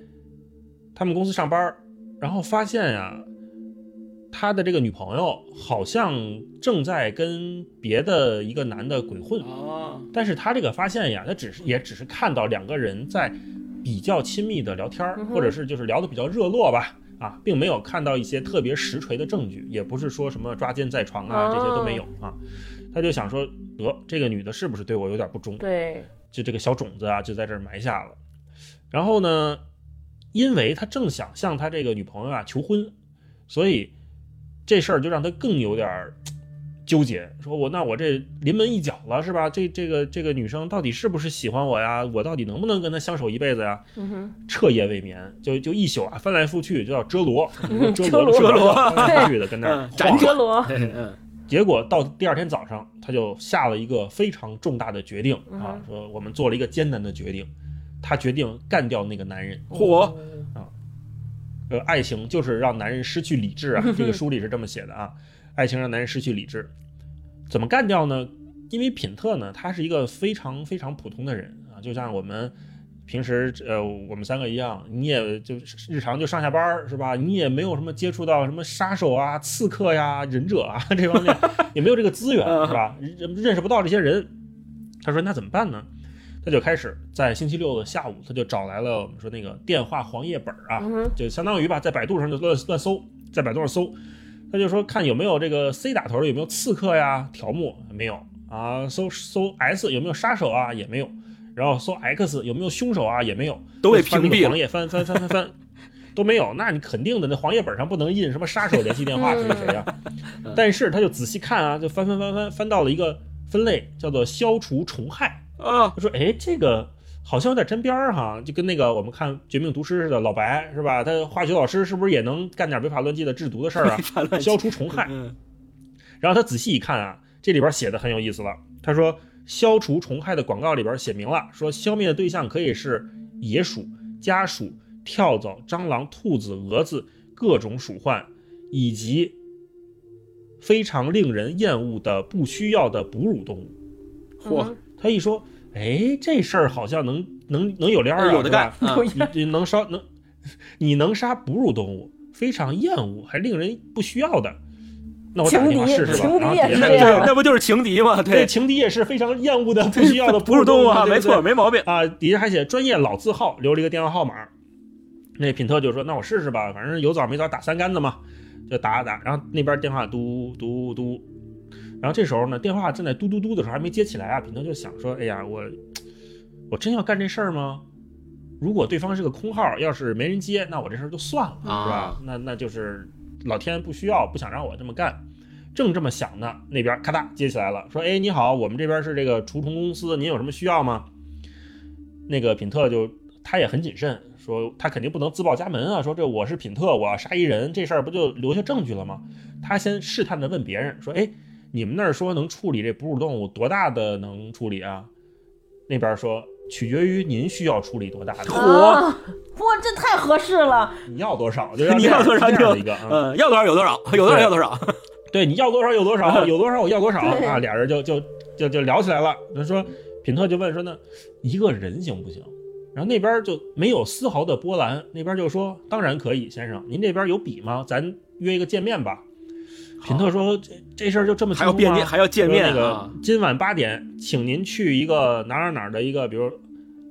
他们公司上班儿，然后发现呀，他的这个女朋友好像正在跟别的一个男的鬼混，哦，但是他这个发现呀，他只是也只是看到两个人在比较亲密的聊天或者是就是聊得比较热络吧。啊，并没有看到一些特别实锤的证据，也不是说什么抓奸在床啊，这些都没有啊。他就想说，得这个女的是不是对我有点不忠？对，就这个小种子啊，就在这儿埋下了。然后呢，因为他正想向他这个女朋友啊求婚，所以这事儿就让他更有点儿纠结，说我那我这临门一脚了是吧？这这个这个女生到底是不是喜欢我呀？我到底能不能跟她相守一辈子呀？嗯，彻夜未眠，就就一宿啊翻来覆去，就叫遮罗，嗯遮遮罗罗遮罗去的跟那儿嗯晃哲罗，嗯结果到第二天早上，他就下了一个非常重大的决定啊，说我们做了一个艰难的决定，他决定干掉那个男人。嚯，呃，爱情就是让男人失去理智啊，这个书里是这么写的啊，爱情让男人失去理智，怎么干掉呢？因为品特呢，他是一个非常非常普通的人啊，就像我们平时呃我们三个一样，你也就日常就上下班是吧？你也没有什么接触到什么杀手啊、刺客呀、忍者啊这方面，也没有这个资源是吧？认认识不到这些人。他说那怎么办呢？他就开始在星期六的下午，他就找来了我们说那个电话黄页本啊，就相当于吧，在百度上就乱乱搜，在百度上搜，他就说看有没有这个 C 打头的，有没有刺客呀、条目没有啊，搜搜 S 有没有杀手啊，也没有，然后搜 X 有没有凶手啊，也没有，都被屏蔽了黄页翻翻翻翻翻。都没有，那你肯定的，那黄页本上不能印什么杀手联系电话谁谁谁啊。但是他就仔细看啊，就翻翻翻翻翻到了一个分类，叫做消除虫害。啊，他说：“哎，这个好像有点沾边儿哈，就跟那个我们看《绝命毒师》似的，老白是吧？他化学老师是不是也能干点违法乱纪的制毒的事儿啊？消除虫害。嗯然后他仔细一看啊，这里边写的很有意思了。他说，消除虫害的广告里边写明了，说消灭的对象可以是野鼠、家鼠、跳蚤、蟑螂、兔子、蛾子各种鼠患，以及非常令人厌恶的不需要的哺乳动物。嚯，他一说，哎，这事儿好像能能能有联儿啊，有的干能杀能，你能杀哺乳动物，非常厌恶还令人不需要的，那我打个电话试试吧。情敌然后也是那不就是情敌吗？对，对，情敌也是非常厌恶的 不需要的哺乳动物啊，没错，没毛病。啊，底下还写专业老字号，留了一个电话号码。那品特就说：“那我试试吧，反正有枣没枣打三竿子嘛，就打打。”然后那边电话嘟嘟嘟，然后这时候呢，电话正在嘟嘟嘟的时候还没接起来啊。品特就想说：“哎呀，我我真要干这事儿吗？如果对方是个空号，要是没人接，那我这事儿就算了，啊是吧？那那就是老天不需要，不想让我这么干。”正这么想呢，那边咔嗒接起来了，说：“哎，你好，我们这边是这个除虫公司，您有什么需要吗？”那个品特就他也很谨慎，说他肯定不能自报家门啊，说这我是品特，我要杀一人，这事儿不就留下证据了吗？他先试探的问别人说：“哎，你们那儿说能处理这哺乳动物多大的能处理啊？”那边说取决于您需要处理多大的，啊，哇，这太合适了。你要多少就要你要多少就这样的一个啊。嗯，要多少有多少，有多少要多少。对，你要多少有多少，有多少我要多少啊！俩人就就就就聊起来了。他说，品特就问说，那一个人行不行？然后那边就没有丝毫的波澜，那边就说当然可以，先生，您这边有笔吗？咱约一个见面吧。品特说这这事儿就这么还要见面，还要见面说那个啊！今晚八点，请您去一个哪哪哪儿的一个，比如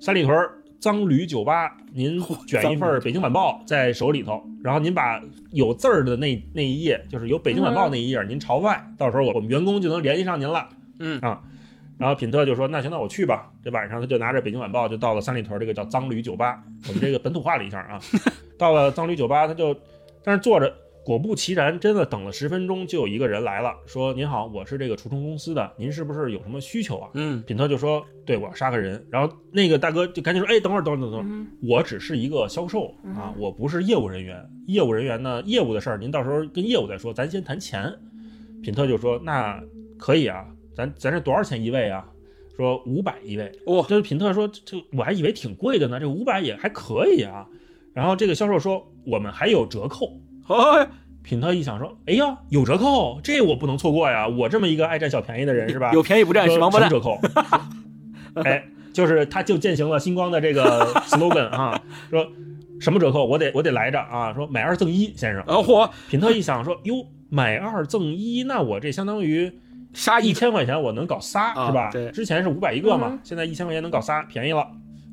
三里屯儿脏驴酒吧，您卷一份儿《北京晚报》在手里头，然后您把有字儿的那那一页，就是有《北京晚报》那一页，您朝外，到时候我我们员工就能联系上您了。嗯啊，然后品特就说：“那行，那我去吧。”这晚上他就拿着《北京晚报》就到了三里屯儿这个叫脏驴酒吧，我们这个本土化了一下啊。到了脏驴酒吧，他就但是坐着。果不其然，真的等了十分钟，就有一个人来了，说：“您好，我是这个除虫公司的，您是不是有什么需求啊？”嗯，品特就说：“对，我要杀个人。”然后那个大哥就赶紧说：“哎，等会儿，等会儿，等会儿，我只是一个销售啊，我不是业务人员。业务人员呢，业务的事儿您到时候跟业务再说，咱先谈钱。”品特就说：“那可以啊，咱咱这多少钱一位啊？”说五百一位。哇，这品特说：“这我还以为挺贵的呢，这五百也还可以啊。”然后这个销售说：“我们还有折扣。”哎，品特一想说：“哎呀，有折扣，这我不能错过呀！我这么一个爱占小便宜的人是吧？有便宜不占是王八蛋折扣？哎，就是他就践行了星光的这个 slogan 啊，说什么折扣我得我得来着啊！说买二赠一，先生。啊嚯，品特一想说：哟，买二赠一，那我这相当于杀一一千块钱我能搞仨、啊是吧？对之前是五百一个嘛，嗯现在一千块钱能搞仨，便宜了。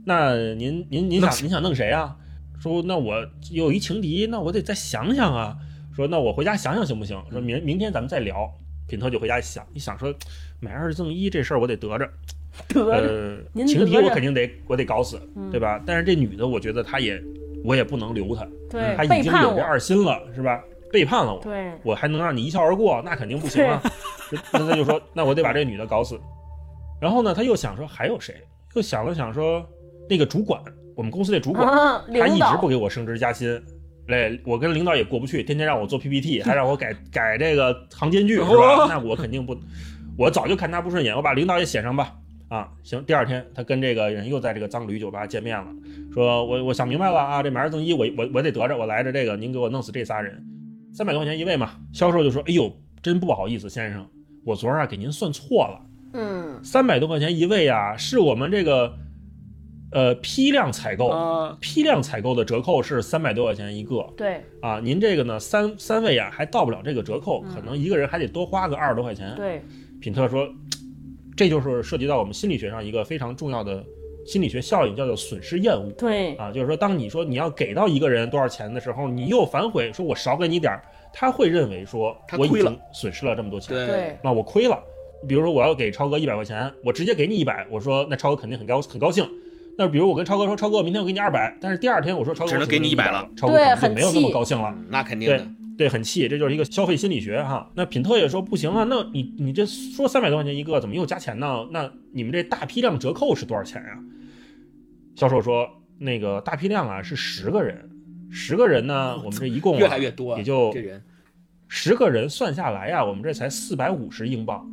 那您您您想您想弄谁啊？说那我有一情敌，那我得再想想啊。说那我回家想想行不行？说明明天咱们再聊。品特就回家想一想说，买二赠一这事儿我得得着。得着，呃，您情敌我肯定得我得搞死，嗯对吧？但是这女的，我觉得她也我也不能留她，对她，已经有这二心了，是吧？背叛了我，对，我还能让你一笑而过，那肯定不行啊。那他就说，那我得把这女的搞死。然后呢，他又想说还有谁？又想了想说，那个主管，我们公司那主管，啊，他一直不给我升职加薪，哎，我跟领导也过不去，天天让我做 PPT，还让我改 改这个行间距，是吧？那我肯定不，我早就看他不顺眼，我把领导也写上吧。啊，行，第二天他跟这个人又在这个脏驴酒吧见面了，说我我想明白了啊，这买二赠一，我我我得得着，我来着这个，您给我弄死这仨人，三百多块钱一位嘛。销售就说，哎呦，真不好意思，先生，我昨儿啊给您算错了，嗯，三百多块钱一位啊，是我们这个呃批量采购，啊，批量采购的折扣是三百多块钱一个对啊，您这个呢三三位啊还到不了这个折扣，可能一个人还得多花个二十多块钱。对，品特说，这就是涉及到我们心理学上一个非常重要的心理学效应，叫做损失厌恶对，啊，就是说当你说你要给到一个人多少钱的时候，你又反悔说我少给你点儿，他会认为说我已他亏了经损失了这么多钱，对，那我亏了。比如说我要给超哥一百块钱，我直接给你一百，我说那超哥肯定很高很高兴。那比如我跟超哥说，超哥明天我给你二百，但是第二天我说超哥只能给你我给100 100了，超哥对可能就没有那么高兴了。那肯定对的，对，很气，这就是一个消费心理学哈。那品特也说不行啊，那你你这说三百多块钱一个，怎么又加钱呢？那你们这大批量折扣是多少钱呀、销售说那个大批量啊是十个人，十个人呢，我们这一共、啊、越来越多，也就这人十个人算下来呀、我们这才四百五十英镑。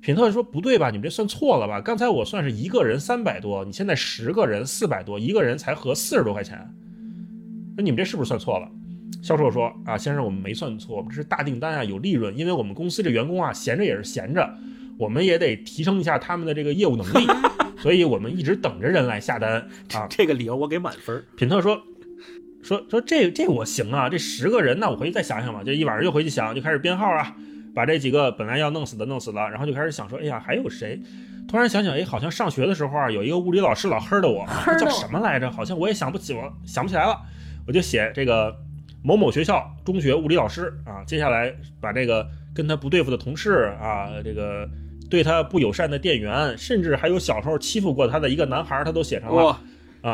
品特说不对吧？你们这算错了吧？刚才我算是一个人三百多，你现在十个人四百多，一个人才合四十多块钱，那你们这是不是算错了？销售说啊，先生，我们没算错，我们这是大订单啊，有利润，因为我们公司这员工啊，闲着也是闲着，我们也得提升一下他们的这个业务能力，所以我们一直等着人来下单 啊。这个理由我给满分儿。品特说说说这这我行啊，这十个人，那我回去再想想吧。就一晚上又回去想，就开始编号啊，把这几个本来要弄死的弄死了，然后就开始想说，哎呀，还有谁？突然想想，哎，好像上学的时候啊，有一个物理老师老黑的我，黑的我叫什么来着？好像我也想不起，我想不起来了。我就写这个某某学校中学物理老师啊，接下来把这个跟他不对付的同事啊，这个对他不友善的店员，甚至还有小时候欺负过他的一个男孩，他都写上了。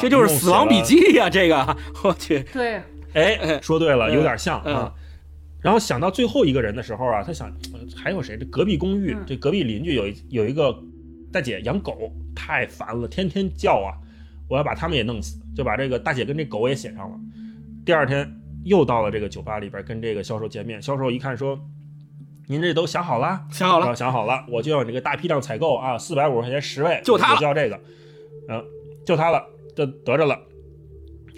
这就是《死亡笔记》呀！这个 我去，对，哎，说对了，嗯有点像嗯啊。然后想到最后一个人的时候啊，他想呃还有谁？这隔壁公寓嗯，这隔壁邻居有一有一个大姐养狗，太烦了，天天叫啊，我要把他们也弄死，就把这个大姐跟这狗也写上了。第二天又到了这个酒吧里边跟这个销售见面，销售一看说：“您这都想好了？”想好了，啊，想好了，我就要你这个大批量采购啊，四百五十块钱十位，就他我就要这个，嗯、就他了，就得着了。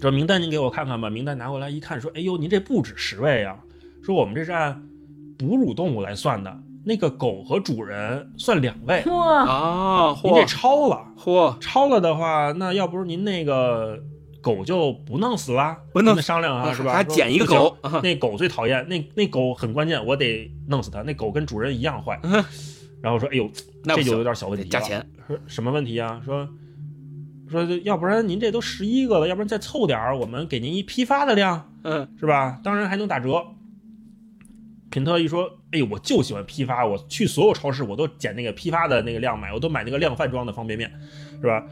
这名单您给我看看吧。名单拿过来一看，说：“哎呦，您这不止十位啊！说我们这是按哺乳动物来算的，那个狗和主人算两位，哇，啊，您这超了。嚯，超了的话，那要不是您那个狗就不弄死了，不弄跟他商量啊，是吧？还捡一个狗啊那狗最讨厌，那那狗很关键，我得弄死它。那狗跟主人一样坏。嗯然后说，哎呦，这就有点小问题了。加钱。说什么问题啊？说说要不然您这都十一个了，要不然再凑点儿，我们给您一批发的量，嗯，是吧？当然还能打折。品特一说，哎呦，我就喜欢批发，我去所有超市我都捡那个批发的那个量买，我都买那个量贩装的方便面，是吧？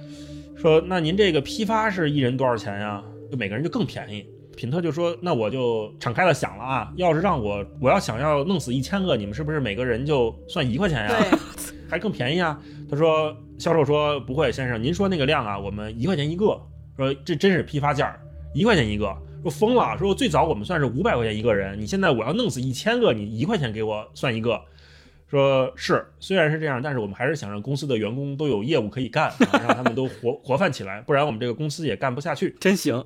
说那您这个批发是一人多少钱呀？就每个人就更便宜。品特就说，那我就敞开了想了啊，要是让我我要想要弄死一千个，你们是不是每个人就算一块钱呀？对，还更便宜啊？他说，销售说不会，先生，您说那个量啊，我们一块钱一个。说这真是批发价，一块钱一个。说疯了，说最早我们算是五百块钱一个人，你现在我要弄死一千个，你一块钱给我算一个。说是，虽然是这样，但是我们还是想让公司的员工都有业务可以干，啊、让他们都活 活泛起来，不然我们这个公司也干不下去。真行。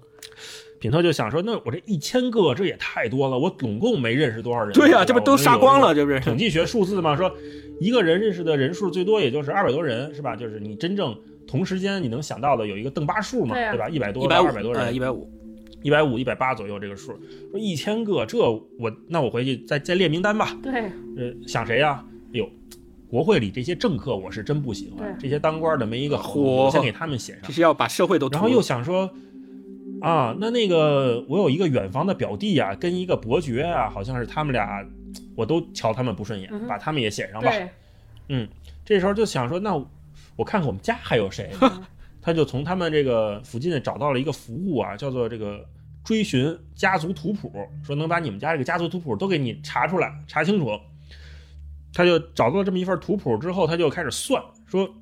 品特就想说，那我这一千个这也太多了，我总共没认识多少人。对呀，吧这不都杀光？了？这不是？统计学数字嘛，说一个人认识的人数最多也就是二百多人，是吧？就是你真正同时间你能想到的有一个邓巴数嘛，对呀吧？一百多一百二百多人，呃，一百五。一百五、一百八左右这个数。说一千个，这我那我回去再再列名单吧。对，呃，想谁呀、哎呦，国会里这些政客我是真不喜欢，对这些当官的没一个我先给他们写上这。是要把社会都，然后又想说，啊，那那个我有一个远房的表弟啊，跟一个伯爵啊，好像是他们俩，我都瞧他们不顺眼，嗯把他们也写上吧。嗯，这时候就想说，那我看看我们家还有谁，他就从他们这个附近找到了一个服务啊，叫做这个追寻家族图谱，说能把你们家这个家族图谱都给你查出来，查清楚。他就找到了这么一份图谱之后，他就开始算，说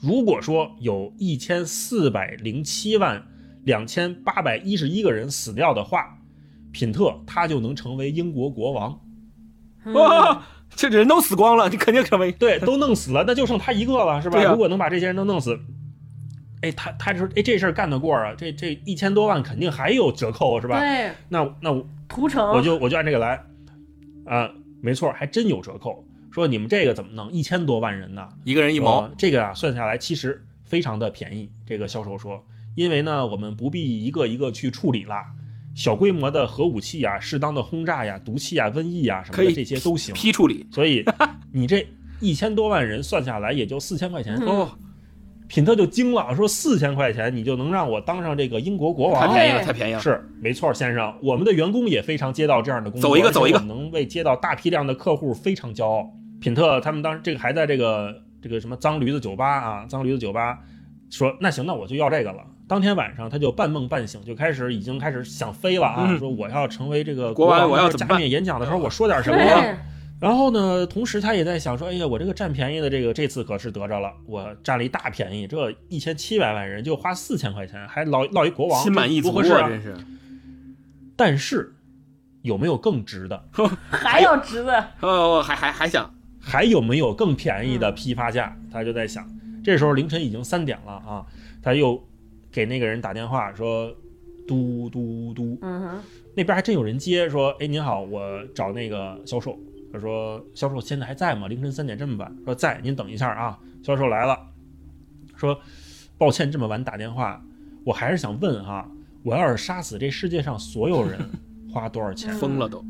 如果说有一千四百零七万两千八百一十一个人死掉的话，品特他就能成为英国国王。哇，这人都死光了，你肯定成为对，都弄死了，那就剩他一个了，是吧？如果能把这些人都弄死，哎，他他说，哎，这事儿干得过啊？这这一千多万肯定还有折扣，是吧？对，那那我屠城，我就我就按这个来，啊，没错，还真有折扣。说你们这个怎么弄？一千多万人呢？一个人一毛，这个啊，算下来其实非常的便宜。这个销售说，因为呢，我们不必一个一个去处理啦，小规模的核武器啊，适当的轰炸呀、毒气啊、瘟疫啊什么的这些都行。批处理。所以你这一千多万人算下来也就四千块钱。嗯哦，品特就惊了，说四千块钱你就能让我当上这个英国国王？太便宜了，哎太便宜了。是没错，先生，我们的员工也非常接到这样的工作，走一个走一个能为接到大批量的客户非常骄傲。品特他们当时这个还在这个这个什么脏驴子酒吧啊，脏驴子酒吧说那行，那我就要这个了。当天晚上他就半梦半醒，就开始已经开始想飞了啊，嗯说我要成为这个国王王，我要怎么办加冕演讲的时候我说点什么？对，然后呢，同时他也在想说，哎呀，我这个占便宜的这个这次可是得着了，我占了一大便宜，这一千七百万人就花四千块钱，还落落一国王，心满意足啊。真是。但是有没有更值的？还有值的，哦，还还还想，还有没有更便宜的批发价？他就在想，这时候凌晨已经三点了啊，他又给那个人打电话说，嘟嘟嘟，嗯哼，那边还真有人接，说，哎，您好，我找那个销售。他说，销售现在还在吗？凌晨三点这么晚？说在，您等一下啊。销售来了，说，抱歉这么晚打电话，我还是想问哈，我要是杀死这世界上所有人，花多少钱？疯了都。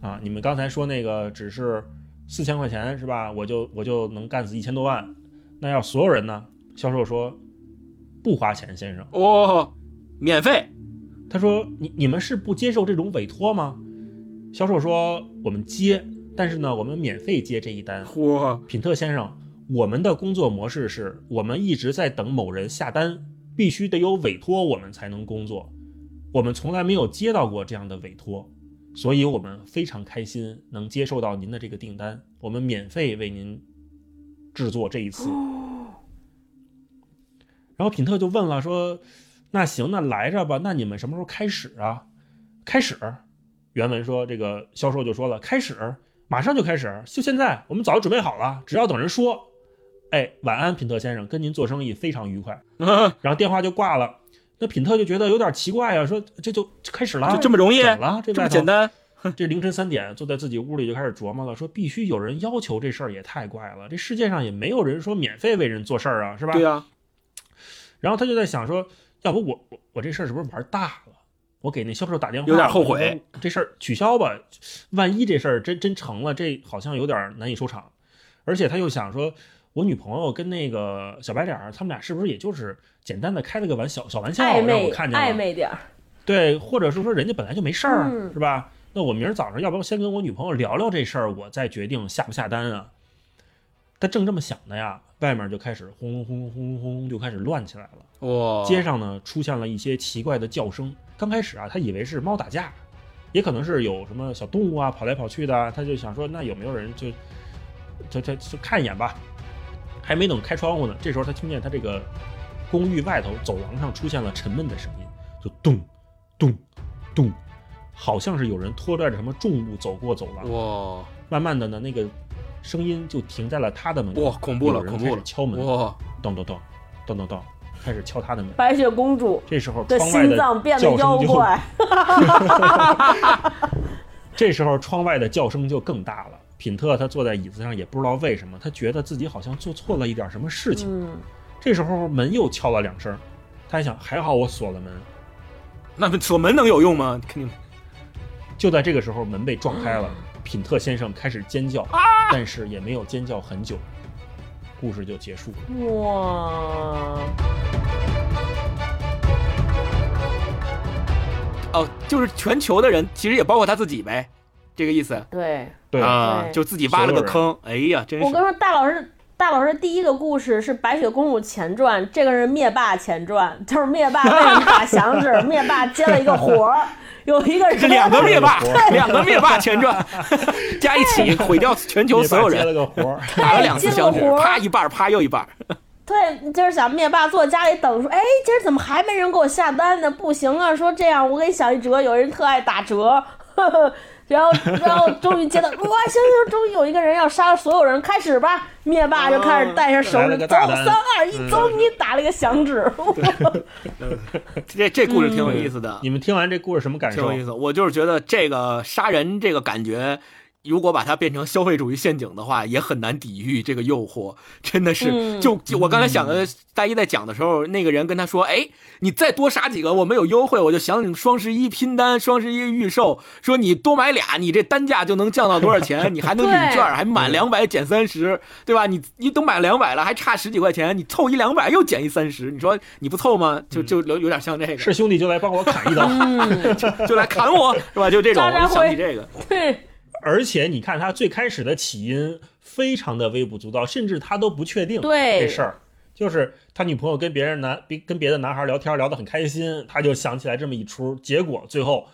啊，你们刚才说那个只是四千块钱是吧？我就我就能干死一千多万，那要所有人呢？销售说不花钱，先生。哦，免费。他说你你们是不接受这种委托吗？销售说我们接，但是呢，我们免费接这一单。嚯，品特先生，我们的工作模式是我们一直在等某人下单，必须得有委托我们才能工作。我们从来没有接到过这样的委托，所以我们非常开心能接受到您的这个订单，我们免费为您制作这一次。然后品特就问了，说：“那行，那来着吧，那你们什么时候开始啊？”开始，原文说这个销售就说了：“开始，马上就开始，就现在，我们早就准备好了，只要等人说。”哎，晚安，品特先生，跟您做生意非常愉快。然后电话就挂了。那品特就觉得有点奇怪啊，说这就就开始了，就这么容易怎么了？这这么简单。这凌晨三点，坐在自己屋里就开始琢磨了，说必须有人要求这事儿也太怪了，这世界上也没有人说免费为人做事儿啊，是吧？对呀，然后他就在想说，要不我我我这事儿是不是玩大了？我给那销售打电话，有点后悔这事儿取消吧，万一这事儿真真成了，这好像有点难以收场。而且他又想说，我女朋友跟那个小白脸儿，他们俩是不是也就是简单的开了个玩小小玩笑，暧让我昧看见了？暧昧点儿，对，或者是说人家本来就没事儿，嗯是吧？那我明儿早上要不要先跟我女朋友聊聊这事儿，我再决定下不下单啊？他正这么想的呀，外面就开始轰隆轰隆轰隆轰隆就开始乱起来了。哇，街上呢出现了一些奇怪的叫声。刚开始啊，他以为是猫打架，也可能是有什么小动物啊跑来跑去的啊，他就想说那有没有人就就就就看一眼吧。还没等开窗户呢，这时候他听见他这个公寓外头走廊上出现了沉闷的声音，就咚咚咚，好像是有人拖拽着什么重物走过走廊。哇慢慢的呢，那个声音就停在了他的门口。哇，恐怖了，恐怖了，敲门，哇，咚咚咚咚咚咚，开始敲他的门。白雪公主这时候的窗外的心脏变得叫声就，妖怪，这时候窗外的叫声就更大了。品特他坐在椅子上，也不知道为什么，他觉得自己好像做错了一点什么事情。嗯，这时候门又敲了两声，他还想还好我锁了门。那锁门能有用吗？肯定就在这个时候，门被撞开了，品特先生开始尖叫，但是也没有尖叫很久，故事就结束了。哇，哦，就是全球的人，其实也包括他自己呗，这个意思对。对，啊，就自己挖了个坑。哎呀，真是我跟你说，大老师，大老师第一个故事是《白雪公主前传》，这个是灭霸前传，就是灭霸为了打响指，灭霸接了一个活儿，有一个人这两个灭霸，两个灭霸 前传加一起毁掉全球所有人接了人，个活。打了两次响指接了活，儿啪一半儿，啪又一半儿。对，就是想灭霸坐家里等，说，哎，今儿怎么还没人给我下单呢？不行啊，说这样，我给你想一折，有人特爱打折，呵呵。然后，然后终于接到，哇，行行，终于有一个人要杀所有人，开始吧！灭霸就开始带上手里，走，三二一，走！你打了一个响指。这这故事挺有意思的。你们听完这故事什么感受？挺有意思。我就是觉得这个杀人这个感觉。如果把它变成消费主义陷阱的话，也很难抵御这个诱惑。真的是，就就我刚才想的，大一在讲的时候，那个人跟他说：“哎，你再多杀几个，我们有优惠。”我就想你双十一拼单、双十一预售，说你多买俩，你这单价就能降到多少钱？你还能领券，还满两百减三十，对吧？你你都买两百了，还差十几块钱，你凑一两百又减一三十，你说你不凑吗？就就有有点像这个，是兄弟就来帮我砍一刀，就就来砍我，是吧？就这种，我就想起这个，对。而且你看他最开始的起因非常的微不足道，甚至他都不确定这事儿，就是他女朋友跟别人男跟别的男孩聊天聊得很开心，他就想起来这么一出，结果最后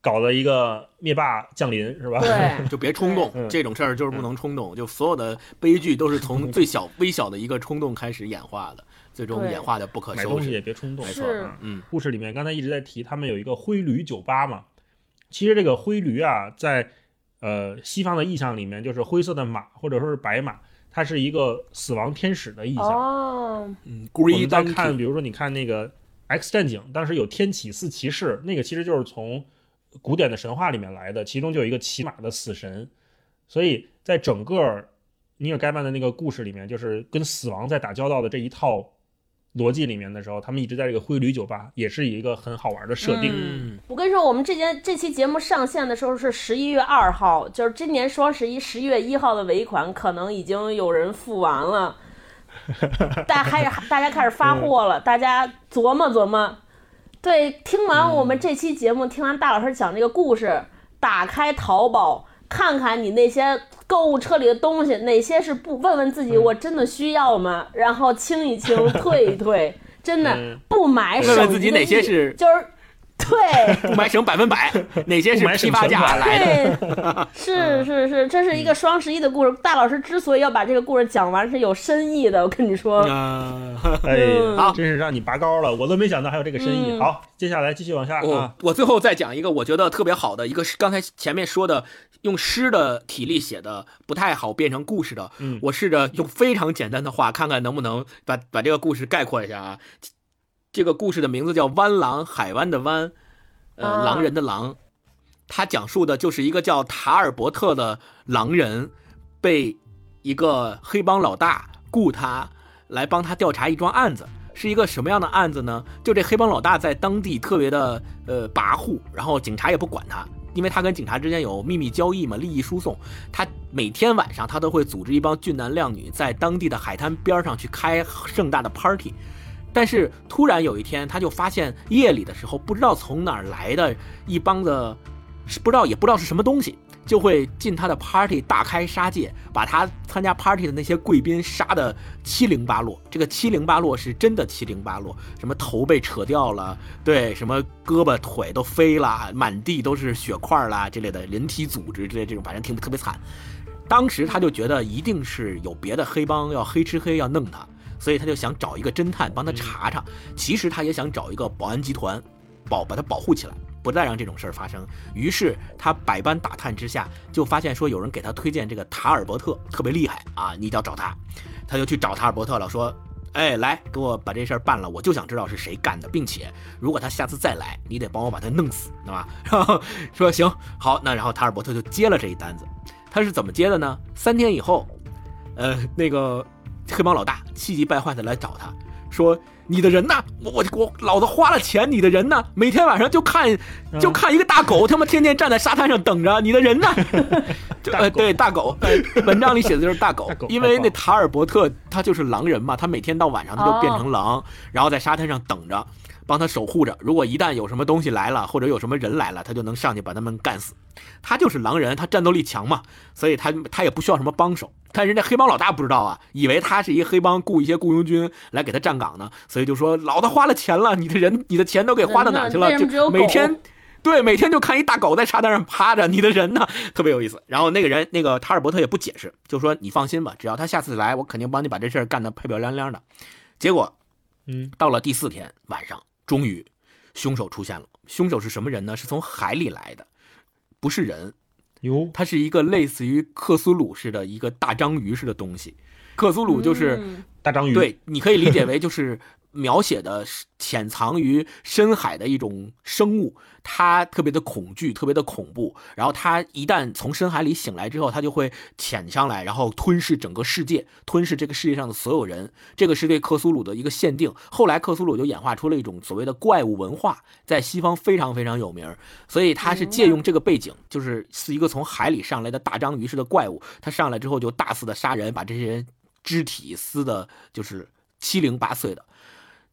搞了一个灭霸降临，是吧？对，就别冲动，这种事儿就是不能冲动，就所有的悲剧都是从最小微小的一个冲动开始演化的，最终演化的不可收拾。买东西也别冲动，没错。嗯，故事里面刚才一直在提他们有一个灰驴酒吧嘛，其实这个灰驴啊，在呃，西方的意象里面就是灰色的马，或者说是白马，它是一个死亡天使的意象。哦，嗯，我们在看，比如说你看那个《X 战警》，当时有天启四骑士，那个其实就是从古典的神话里面来的，其中就有一个骑马的死神。所以在整个尼尔盖曼的那个故事里面，就是跟死亡在打交道的这一套。逻辑里面的时候，他们一直在这个灰驴酒吧，也是一个很好玩的设定。我跟你说，我们这节这期节目上线的时候是十一月二号，就是今年双十一十一月一号的尾款，可能已经有人付完了，大开始大家开始发货了，大家琢磨琢磨。对，听完我们这期节目，听完大老师讲这个故事，打开淘宝。看看你那些购物车里的东西，哪些是不问问自己，我真的需要吗？然后清一清，退一退，真的不买。问问自己哪些是就是。对，不买省百分百，哪些是批发价来的？是是是，这是一个双十一的故事。大老师之所以要把这个故事讲完，是有深意的。我跟你说，哎，好，真是让你拔高了，我都没想到还有这个深意。好，接下来继续往下啊。我最后再讲一个我觉得特别好的一个，是刚才前面说的用诗的体力写的不太好变成故事的，嗯，我试着用非常简单的话，看看能不能把把这个故事概括一下啊。这个故事的名字叫《湾狼》，海湾的湾，呃，狼人的狼。他讲述的就是一个叫塔尔伯特的狼人，被一个黑帮老大雇他来帮他调查一桩案子。是一个什么样的案子呢？就这黑帮老大在当地特别的呃跋扈，然后警察也不管他，因为他跟警察之间有秘密交易嘛，利益输送。他每天晚上他都会组织一帮俊男靓女在当地的海滩边上去开盛大的 party。但是突然有一天，他就发现夜里的时候，不知道从哪儿来的一帮子不知道也不知道是什么东西，就会进他的 party 大开杀戒，把他参加 party 的那些贵宾杀的七零八落。这个七零八落是真的七零八落，什么头被扯掉了，对，什么胳膊腿都飞了，满地都是血块啦这类的人体组织之类这种，反正听得特别惨。当时他就觉得一定是有别的黑帮要黑吃黑要弄他。所以他就想找一个侦探帮他查查，其实他也想找一个保安集团，保把他保护起来，不再让这种事儿发生。于是他百般打探之下，就发现说有人给他推荐这个塔尔伯特特别厉害啊，你一定要找他。他就去找塔尔伯特了，说：“哎，来给我把这事儿办了，我就想知道是谁干的，并且如果他下次再来，你得帮我把他弄死，对吧？” 然后说：“行，好，那然后塔尔伯特就接了这一单子。他是怎么接的呢？三天以后，呃，那个。”黑帮老大气急败坏的来找他，说：“你的人呢？我我我老子花了钱，你的人呢？每天晚上就看就看一个大狗，他妈天天站在沙滩上等着。你的人呢？呃，对，大狗。文章里写的就是大狗，因为那塔尔伯特他就是狼人嘛，他每天到晚上他就变成狼，然后在沙滩上等着，帮他守护着。如果一旦有什么东西来了，或者有什么人来了，他就能上去把他们干死。他就是狼人，他战斗力强嘛，所以他他也不需要什么帮手。”但人家黑帮老大不知道啊，以为他是一个黑帮雇一些雇佣军来给他站岗呢，所以就说老子花了钱了，你的人你的钱都给花到哪去了？就每天对，每天就看一大狗在沙滩上趴着，你的人呢？特别有意思。然后那个人，那个塔尔伯特也不解释，就说你放心吧，只要他下次来，我肯定帮你把这事儿干得漂漂亮亮的。结果嗯，到了第四天晚上，终于凶手出现了。凶手是什么人呢？是从海里来的，不是人，哟，它是一个类似于克苏鲁似的一个大章鱼似的东西。克苏鲁就是。嗯大章鱼，，对，你可以理解为就是描写的是潜藏于深海的一种生物，它特别的恐惧，特别的恐怖。然后它一旦从深海里醒来之后，它就会潜上来，然后吞噬整个世界，吞噬这个世界上的所有人。这个是对克苏鲁的一个限定。后来克苏鲁就演化出了一种所谓的怪物文化，在西方非常非常有名。所以它是借用这个背景，就是是一个从海里上来的大章鱼似的怪物，它上来之后就大肆的杀人，把这些人肢体撕的，就是七零八碎的。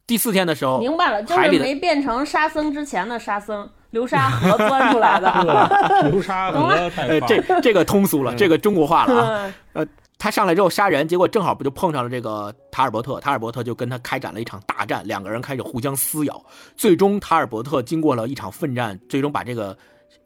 第四天的时候，明白了，就是没变成沙僧之前的沙僧，流沙 河钻出来的。流沙河太这这个通俗了，嗯这个中国化了啊。呃他上来之后杀人，结果正好不就碰上了这个塔尔伯特，塔尔伯特就跟他开展了一场大战，两个人开始互相撕咬，最终塔尔伯特经过了一场奋战，最终把这个。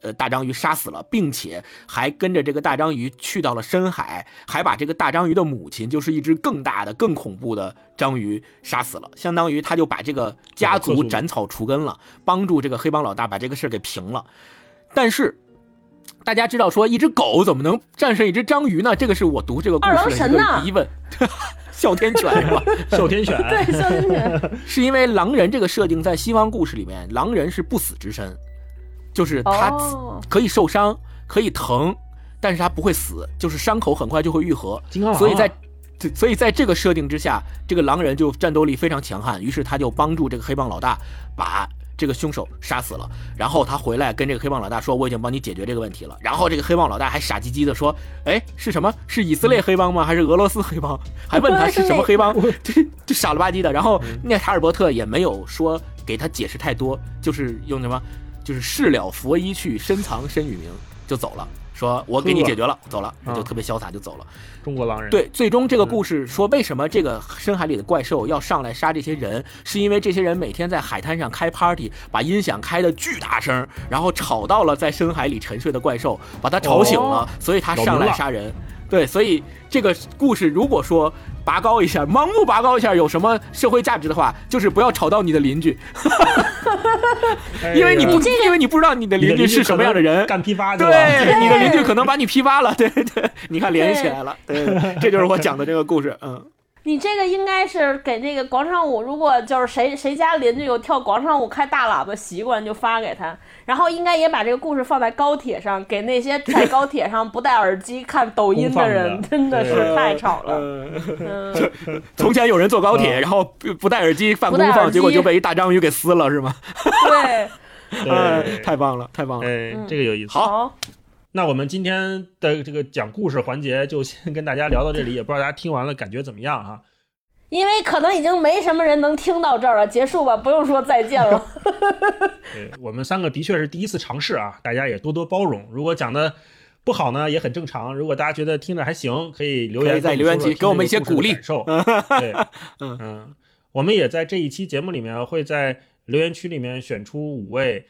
呃，大章鱼杀死了，并且还跟着这个大章鱼去到了深海，还把这个大章鱼的母亲，就是一只更大的、更恐怖的章鱼杀死了。相当于他就把这个家族斩草除根了，帮助这个黑帮老大把这个事儿给平了。但是大家知道说，一只狗怎么能战胜一只章鱼呢？这个是我读这个故事的一个疑问。哮天犬是吧？哮天犬，对，哮天犬。是因为狼人这个设定在西方故事里面，狼人是不死之身，就是他哦，可以受伤，可以疼，但是他不会死，就是伤口很快就会愈合。金刚狼啊所以在所以在这个设定之下，这个狼人就战斗力非常强悍，于是他就帮助这个黑帮老大把这个凶手杀死了。然后他回来跟这个黑帮老大说：“我已经帮你解决这个问题了。”然后这个黑帮老大还傻唧唧的说：“哎，是什么？是以色列黑帮吗？还是俄罗斯黑帮？”还问他是什么黑帮，这这傻了吧唧的。然后那塔尔伯特也没有说给他解释太多，就是用什么，就是事了佛衣去，深藏身与名，就走了。说我给你解决了，走了，啊就特别潇洒就走了。中国狼人，，对，最终这个故事说，为什么这个深海里的怪兽要上来杀这些人？是因为这些人每天在海滩上开 party，把音响开的巨大声，然后吵到了在深海里沉睡的怪兽，把他吵醒了，哦所以他上来杀人。对，所以这个故事如果说拔高一下，盲目拔高一下有什么社会价值的话，就是不要吵到你的邻居，哎 因为你不，因为你不知道你的邻居是什么样的人，干批发去了，对，你的邻居可能把你批发了，对对，你看联系起来了，对，对这就是我讲的这个故事，嗯，你这个应该是给那个广场舞，如果就是谁谁家邻居有跳广场舞开大喇叭习惯，就发给他。然后应该也把这个故事放在高铁上，给那些在高铁上不戴耳机看抖音的人，的真的是太吵了。从前有人坐高铁，然后不不戴耳机犯公放，不戴耳机结果就被一大章鱼给撕了，是吗？对，哎，太棒了，太棒了。哎，这个有意思。好好，那我们今天的这个讲故事环节就先跟大家聊到这里，也不知道大家听完了感觉怎么样啊。因为可能已经没什么人能听到这儿了，结束吧，不用说再见了。对我们三个的确是第一次尝试啊，大家也多多包容。如果讲的不好呢，也很正常。如果大家觉得听着还行，可以留言以在留言区给我们一些鼓励感受。对，嗯嗯，我们也在这一期节目里面会在留言区里面选出五位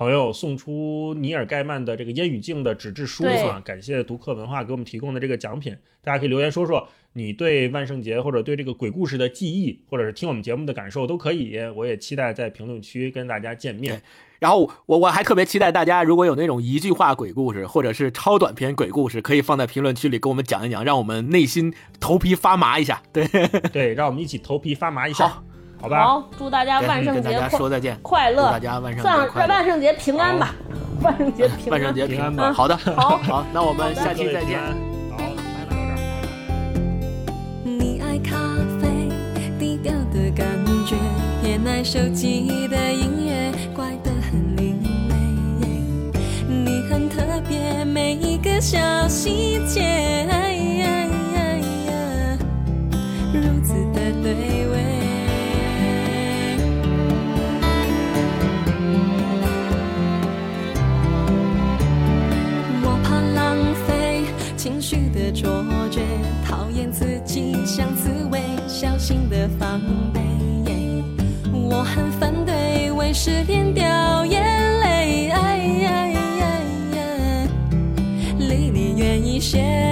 朋友，送出尼尔盖曼的这个《烟雨镜》的纸质书对啊。感谢读客文化给我们提供的这个奖品，大家可以留言说说你对万圣节或者对这个鬼故事的记忆，或者是听我们节目的感受都可以。我也期待在评论区跟大家见面。然后我我还特别期待大家，如果有那种一句话鬼故事，或者是超短篇鬼故事，可以放在评论区里跟我们讲一讲，让我们内心头皮发麻一下。对，对，让我们一起头皮发麻一下，好，好吧？好，祝大家万圣跟大家节快说再见，快乐，祝大家万圣节算快万圣节平安吧，万圣节平安，万圣节平安吧。好的，好。好，那我们下期再见。爱咖啡，低调的感觉，偏爱手机的音乐，怪得很另类。你很特别，每一个小细节，如此的对情绪的错觉讨厌自己像刺猬小心的防备我很反对为失恋掉眼泪哎哎哎哎离你远一些。